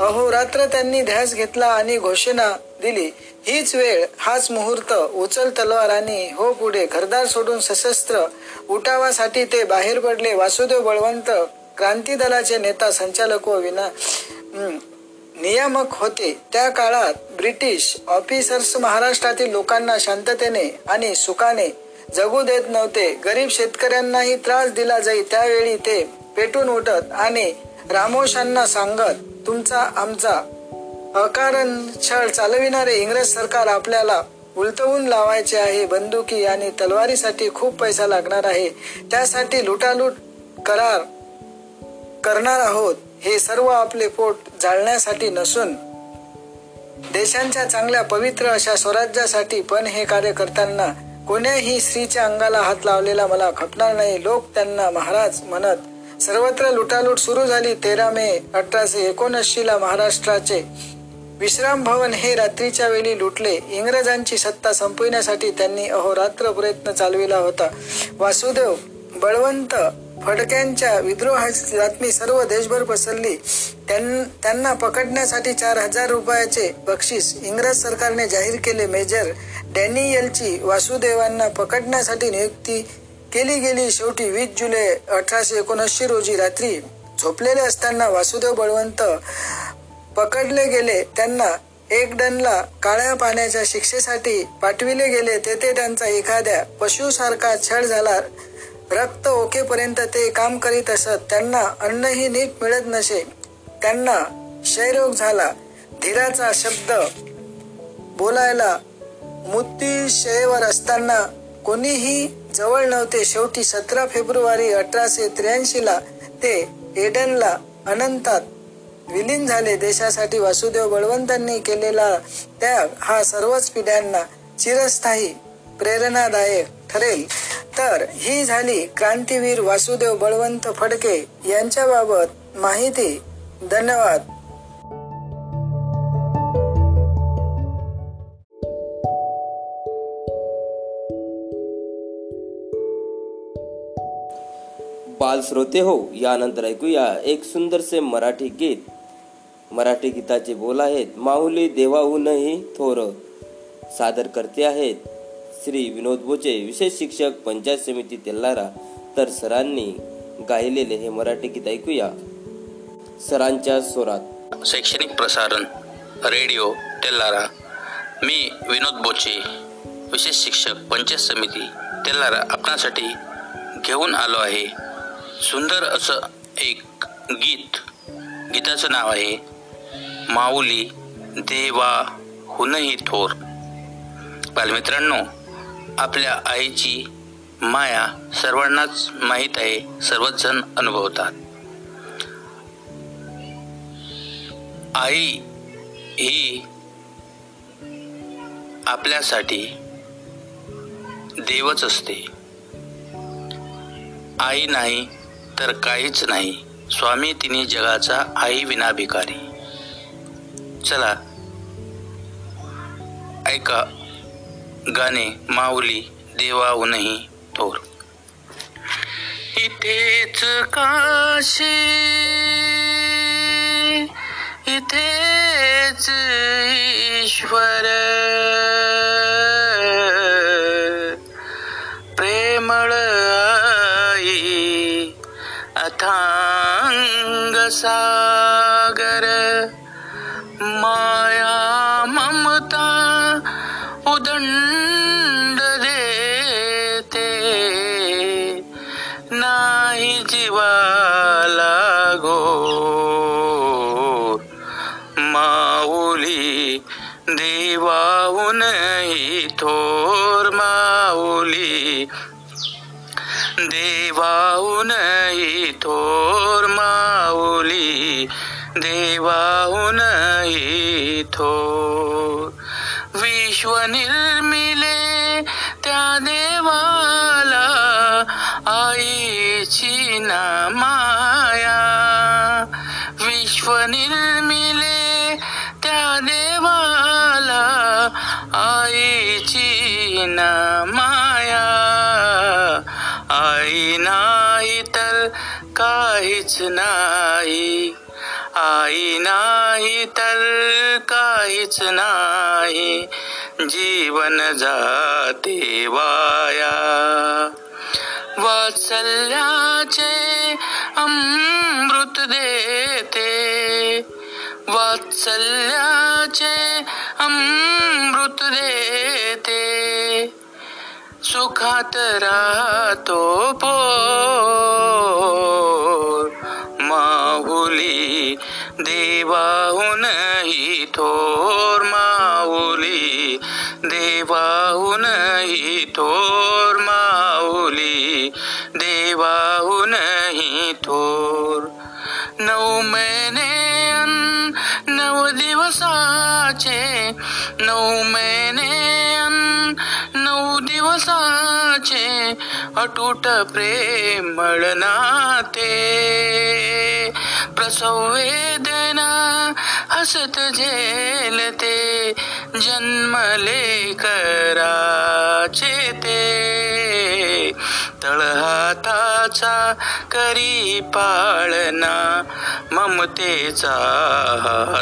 Speaker 5: अहोरात्र त्यांनी ध्यास घेतला आणि घोषणा दिली. हीच वेळ हाच मुहूर्त उचल तलवार आणि हो पुढे घरदार सोडून सशस्त्र उठावासाठी ते बाहेर पडले. वासुदेव बळवंत क्रांती दलाचे नेता संचालक व विना नियामक होते. त्या काळात ब्रिटिश ऑफिसर्स महाराष्ट्रातील लोकांना शांततेने आणि सुखाने जगू देत नव्हते. गरीब शेतकऱ्यांनाही त्रास दिला जाई. त्यावेळी ते पेटून उठत आणि रामोशांना सांगत तुमचा आमचा अकारण छळ चालविणारे इंग्रज सरकार आपल्याला उलटवून लावायचे आहे. बंदुकी आणि तलवारीसाठी खूप पैसा लागणार आहे. त्यासाठी लुटालूट करार करणार आहोत. हे सर्व आपले पोट जाळण्यासाठी नसून देशांच्या चांगल्या पवित्र अशा स्वराज्यासाठी पण हे कार्य करताना कोण्याही स्त्रीच्या अंगाला हात लावलेला मला खपणार नाही. लोक त्यांना महाराज म्हणत सर्वत्र लुटालूट सुरू झाली. तेरा मे अठराशे एकोणऐंशी ला महाराष्ट्राचे विश्राम भवन हे रात्रीच्या वेळी लुटले. इंग्रजांची सत्ता संपविण्यासाठी त्यांनी अहोरात्र प्रयत्न चालविला होता. वासुदेव बळवंत फडक्यांच्या विद्रोहाची बातमी सर्व देशभर पसरली. त्यां- त्यांना पकडण्यासाठी चार हजार रुपयाचे बक्षीस इंग्रज सरकारने जाहीर केले. मेजर डॅनियलची वासुदेवांना पकडण्यासाठी नियुक्ती केली गेली. शेवटी वीस जुलै अठराशे एकोणऐंशी रोजी रात्री झोपलेले असताना वासुदेव बळवंत पकडले गेले. त्यांना एक डनला काळ्या पाण्याच्या शिक्षेसाठी पाठविले गेले. तेथे त्यांचा एखाद्या पशुसारखा छळ झाला. रक्त ओकेपर्यंत ते काम करीत असत त्यांना अन्नही नीट मिळत नसे. त्यांना क्षयरोग झाला. धीराचा शब्द बोलायला मुत्तिशयेवर असताना कोणीही जवळ नव्हते. शेवटी सतरा फेब्रुवारी अठराशे त्र्याऐंशी ला ते एडनला अनंतात विलीन झाले. देशासाठी वासुदेव बळवंतांनी केलेला त्याग हा सर्वच पिढ्यांना चिरस्थायी प्रेरणादायक ठरेल. तर ही झाली क्रांतीवीर वासुदेव बळवंत फडके यांच्याबाबत माहिती. धन्यवाद.
Speaker 1: बाल श्रोते हो यानंतर ऐकूया एक सुंदरसे मराठी गीत. मराठी गीताचे बोल आहेत माहुली देवाहूनही थोर. सादर करते आहेत श्री विनोद बोचे विशेष शिक्षक पंचायत समिती तेल्लारा तर सरांनी गायलेले हे मराठी गीत ऐकूया. सरांच्या स्वरात.
Speaker 3: शैक्षणिक प्रसारण रेडिओ तेल्लारा मी विनोद बोचे विशेष शिक्षक पंचायत समिती तेल्लारा आपणासाठी घेऊन आलो आहे. सुंदर असं एक गीत गीताचं नाव आहे माऊली देवा हुनही थोर. बालमित्रांनो आपल्या आईची माया सर्वांनाच माहीत आहे. सर्वच जण अनुभवतात. आई ही आपल्यासाठी देवच असते. आई नाही तर काहीच नाही. स्वामी तिने जगाचा आई विना भिकारी चला ऐका. गाणे माऊली देवाहूनही थोर इथेच काशी इथेच ईश्वर. प्रेमळ आई अथांग सागर. मा देवाहूनही थोर माऊली देवाहूनही थोर माऊली देवाहूनही थोर. विश्व निर्मिले त्या देवाला आईची ना माया. विश्व निर्मिले ना माया. आई नाही तर काहीच नाही. आई नाही तर काहीच नाही. जीवन जाते वाया. वात्सल्याचे अमृत देते. वात्सल्याचे अमृत देते. सुखात राहतो पोर. माऊली देवाहूनही थोर माऊली. देवाहूनही थोर माऊली. देवाहूनही थोर. नऊ महिने नऊ दिवसाचे अटूट प्रेमळ नाते प्रसंवेदना हसत झेलते जन्मले कराचे ते. तळहाताचा करी पाळना ममतेचा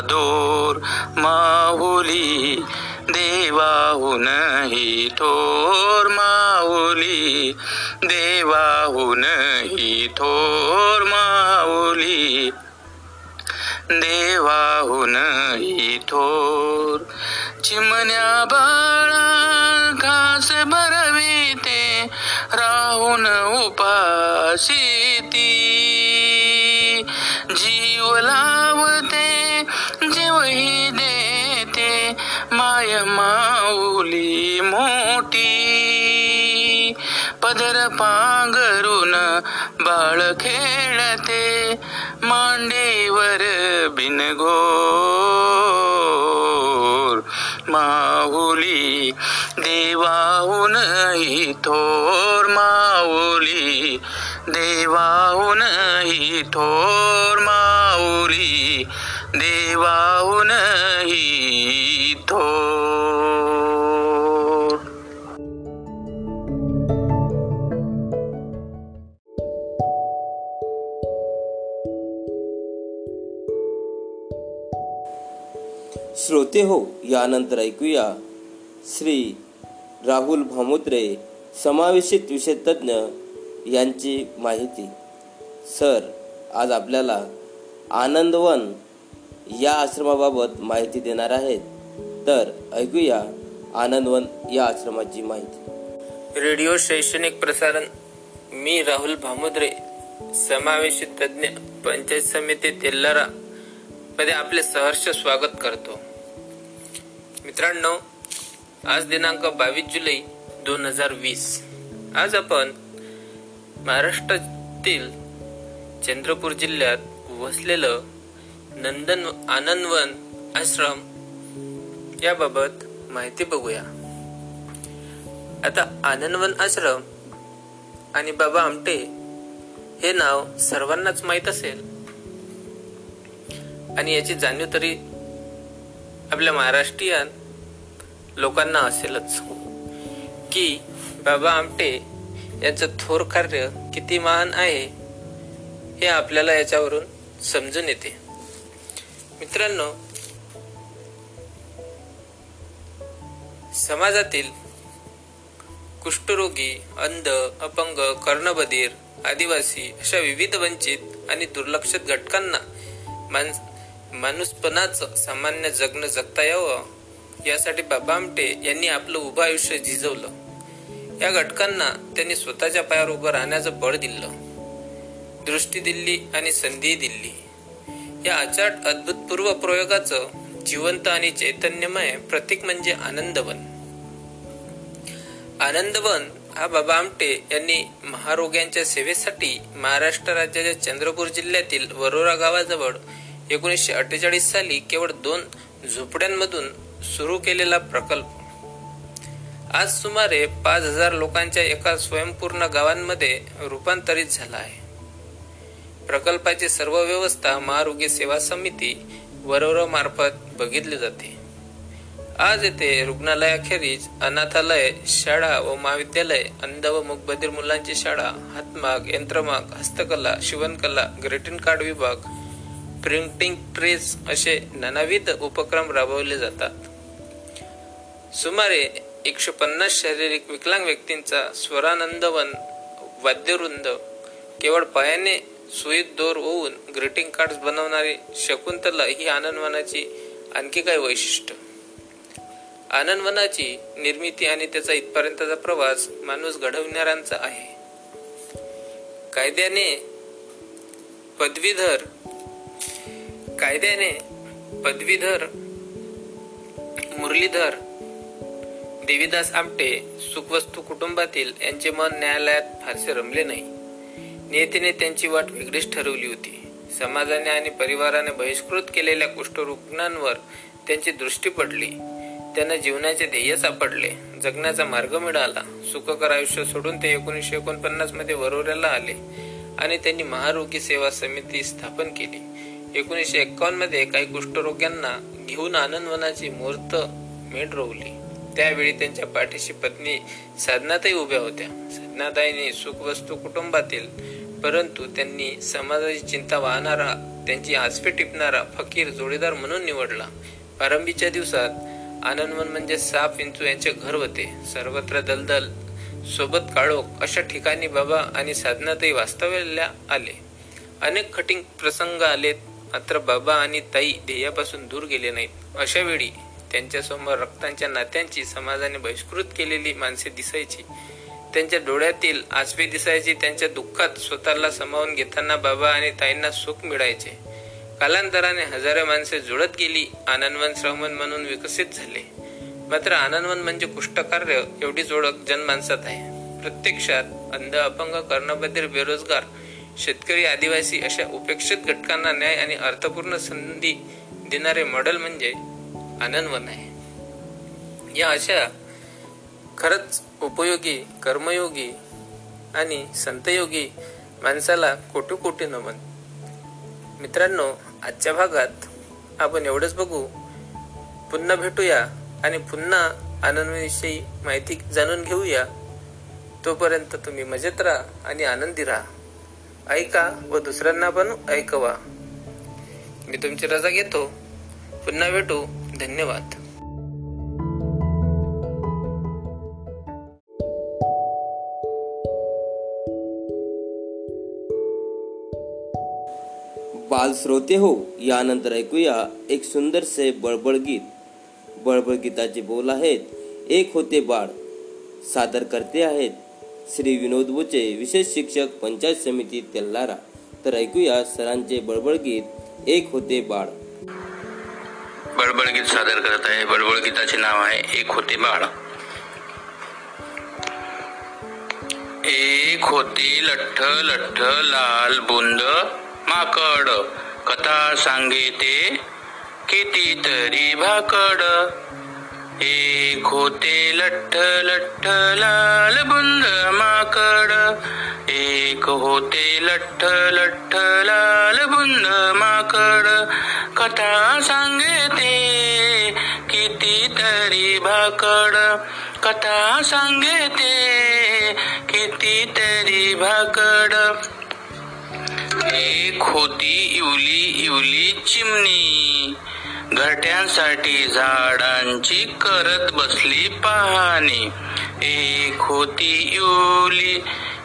Speaker 3: दोर माहुली देवाहूनही थोर माऊली देवाहूनही थोर माऊली देवाहूनही थोर. चिमण्या बाळा घास भरविते राहून उपाशी ती जीव लावते जीवही माऊली मोठी. पदर पांघरून बाळ खेळते मांडीवर बिनगोर माऊली देवाहून थोर माऊली देवाहून थोर माऊली देवाहूनही थोर
Speaker 1: श्रोते हो यानंतर ऐकूया श्री राहुल भामुत्रे समावेशित विषय तज्ज्ञ यांची माहिती. सर आज आपल्याला आनंदवन या आश्रमाबाबत माहिती देणार आहेत. तर ऐकूया आनंदवन या आश्रमाची माहिती.
Speaker 6: रेडिओ शैक्षणिक प्रसारण मी राहुल भामुद्रे समावेशित तज्ज्ञ पंचायत समिती तेल्लारा मध्ये आपले सहर्ष स्वागत करतो. मित्रांनो आज दिनांक बावीस जुलै दोन हजार वीस. आज आपण महाराष्ट्रातील चंद्रपूर जिल्ह्यात वसलेलं नंदन आनंदवन आश्रम याबाबत माहिती बघूया. आता आनंदवन आश्रम आणि बाबा आमटे हे नाव सर्वांनाच माहीत असेल. आणि याची जाणीव तरी आपल्या महाराष्ट्रीयन लोकांना असेलच. की बाबा आमटे यांचं थोर कार्य किती महान आहे हे आपल्याला याच्यावरून समजून येते. मित्रांनो समाजातील कुष्ठरोगी अंध अपंग कर्णबधीर आदिवासी अशा विविध वंचित आणि दुर्लक्षित घटकांना मान माणूसपणाचं सामान्य जगणं जगता यावं यासाठी बाबा आमटे यांनी आपलं उभं आयुष्य झिजवलं. या घटकांना त्यांनी स्वतःच्या पायावर उभं राहण्याचं बळ दिलं. दृष्टी दिली आणि संधी दिली. या अचाट अद्भुतपूर्व प्रयोगाचं जिवंत आणि चैतन्यमय प्रतीक म्हणजे आनंदवन. आनंदवन हा बाबा आमटे यांनी महारोग्यांच्या सेवेसाठी महाराष्ट्र राज्याच्या चंद्रपूर जिल्ह्यातील वरोरा गावाजवळ एकोणीसशे अठ्ठेचाळीस साली केवळ दोन झोपड्यांमधून सुरू केलेला प्रकल्प. आज सुमारे पाच हजार लोकांच्या एका स्वयंपूर्ण गावांमध्ये रूपांतरित झाला आहे. प्रकल्पाची सर्व व्यवस्था महारोग्य सेवा समिती वरोरा बघितले जाते. आज येथे रुग्णालयाखेरीज अनाथालय शाळा व महाविद्यालय अंध व मुखबधीर मुलांची शाळा हातमाग यंत्रमाग हस्तकला शिवणकला ग्रेटिंग कार्ड विभाग प्रिंटिंग प्रेस असे नानाविध उपक्रम राबवले जातात. सुमारे एकशे पन्नास शारीरिक विकलांग व्यक्तींचा स्वरानंदवन वाद्यवृंद केवळ पायाने सुईत दोर होऊन ग्रीटिंग कार्ड बनवणारी शकुंतला ही आनंदवनाची आणखी काही वैशिष्ट्य. आनंदवनाची निर्मिती आणि त्याचा इथपर्यंतचा प्रवास माणूस घडवणाऱ्यांचा आहे. कायद्याने पदवीधर कायद्याने पदवीधर मुरलीधर देवीदास आमटे सुखवस्तू कुटुंबातील यांचे मन न्यायालयात फारसे रमले नाही. नेतेने त्यांची वाट वेगळीच ठरवली होती. समाजाने आणि परिवाराने बहिष्कृत केलेल्या कुष्ठरुग्णांवर त्यांची दृष्टी पडली. त्यांना जीवनाचे ध्येय सापडले. जगण्याचा मार्ग मिळाला. सुखकर आयुष्य सोडून ते एकोणीसशे एकोणपन्नासमध्ये वरोऱ्याला आले आणि त्यांनी महारोगी सेवा समिती स्थापन केली. एकोणीसशे एक्कावन्नमध्ये काही कुष्ठरोग्यांना घेऊन आनंदवनाची मूर्त मेढ रोवली. त्यावेळी त्यांच्या पाठीशी पत्नी साधनाताई उभ्या होत्या. साधनाताईने सुखवस्तू कुटुंबातील परंतु त्यांनी समाजाची चिंता वाहणारा त्यांची आसपे टिपणारा फकीर जोडीदार म्हणून निवडला. प्रारंभीच्या दिवसात आनंदवन म्हणजे साप विंचू यांचे घर होते. सर्वत्र दलदल सोबत काळोख अशा ठिकाणी बाबा आणि साधनातही वास्तव्याला आले. अनेक कठीण प्रसंग आलेत मात्र बाबा आणि ताई ध्येयापासून दूर गेले नाहीत. अशा वेळी त्यांच्यासमोर रक्तांच्या नात्यांची समाजाने बहिष्कृत केलेली माणसे दिसायची त्यांच्या डोळ्यातील आसवी दिसायची त्यांच्या दुःखात स्वतःला समावून घेताना बाबा आणि ताईंना सुख मिळायचे. कालांतराने हजारो माणसे जुळत गेली आनंदवन श्रवण म्हणून विकसित झाले. मात्र आनंदवन म्हणजे कुष्ठकार्य एवढीच ओळख जनमानसात आहे. प्रत्यक्षात अंध अपंग कर्णबधीर बेरोजगार शेतकरी आदिवासी अशा उपेक्षित घटकांना न्याय आणि अर्थपूर्ण संधी देणारे मॉडेल म्हणजे आनंदवन आहे. या अशा खरंच उपयोगी कर्मयोगी आणि संतयोगी माणसाला कोटी कोटी नमन. मित्रांनो आजच्या भागात आपण एवढंच बघू. पुन्हा भेटूया आणि पुन्हा आनंदविषयी माहिती जाणून घेऊया. तोपर्यंत तुम्ही मजेत राहा आणि आनंदी राहा. ऐका व दुसऱ्यांना पण ऐकवा. मी तुमची रजा घेतो. पुन्हा भेटू. धन्यवाद.
Speaker 1: बाल श्रोते हो यानंतर ऐकूया एक सुंदरसे बळबळ गीत. बळबळ गीताचे बोल आहेत एक होते बाळ सादर करते आहेत. श्री विनोद बोचे विशेष शिक्षक पंचायत समिती तेल्लारा तर ऐकूया सरांचे बळबळ गीत एक होते बाळ.
Speaker 3: बळबळ गीत सादर करत आहे बळबळ गीताचे नाव आहे एक होते बाळ. एक होते लठ्ठ लठ्ठ लाल बुंद. माकड कथा सांगे ते कितीतरी भाकड. एक होते लठ्ठ लठ्ठ लाल बुंद माकड. एक होते लठ्ठ लठ्ठ लाल बुंद माकड. कथा सांगे ते कितीतरी भाकड. कथा सांगे ते कितीतरी भाकड. एक होती इवली इवली चिमणी. घरट्यांसाठी झाडांची करत बसली पाहणी. एक होती इवली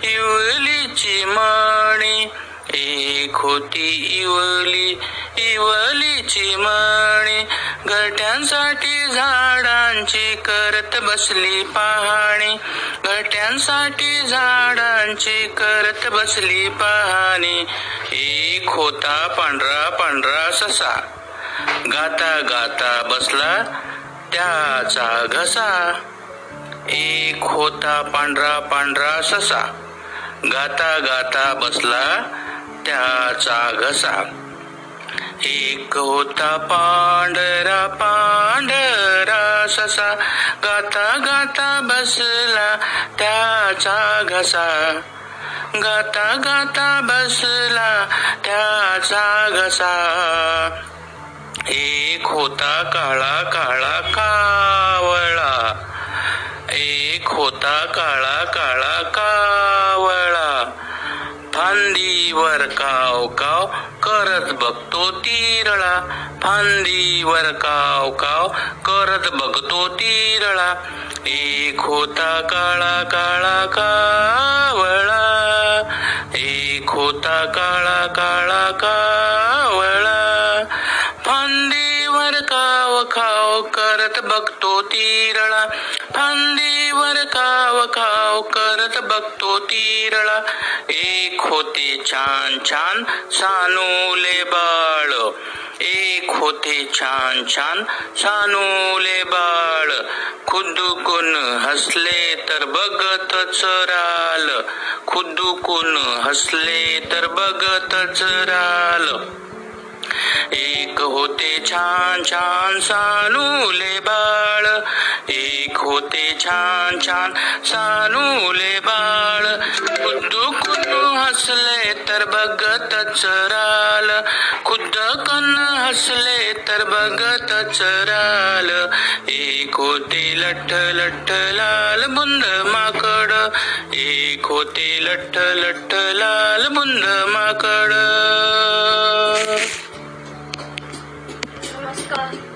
Speaker 3: इवली चिमणी. एक होती इवली इवलीची मणी. घरट्यांसाठी झाडांची करत बसली पाहणी. घरट्यांसाठी झाडांची करत बसली पाहणी. एक होता पांढरा पांढरा ससा. गाता गाता बसला त्याचा घसा. एक होता पांढरा पांढरा ससा. गाता गाता बसला त्याचा घसा. एक होता पांढरा पांढरा ससा. गाता गाता बसला त्याचा घसा. गाता गाता बसला त्याचा घसा. एक होता काळा काळा कावळा. एक होता काळा काळा कावळा फांदीवर काव काव करत बघतो तिरळा. फांदीवर काव काव करत बघतो तिरळा. एक होता काळा काळा कावळा. एक होता काळा काळा कावळा. करत बघतो तिरळा. फांदीवर काव खाव करत बघतो तिरळा. एक होते छान छान सानूले बाळ. एक होते छान छान सानूले बाळ. खुदुकून हसले तर बघतच राल. खुदुकून हसले तर बघतच राल. एक होते छान छान सानूले बाळ. एक होते छान छान सानूले बाळ. खुद्दू खुद्दू हसले तर बघतच राल. खुद्द कन हसले तर बघतच राल. एक होते लठ्ठ लठ्ठ लाल बुंद माकड. एक होते लठ्ठ लठ्ठ लाल बुंद माकड. 그러니까.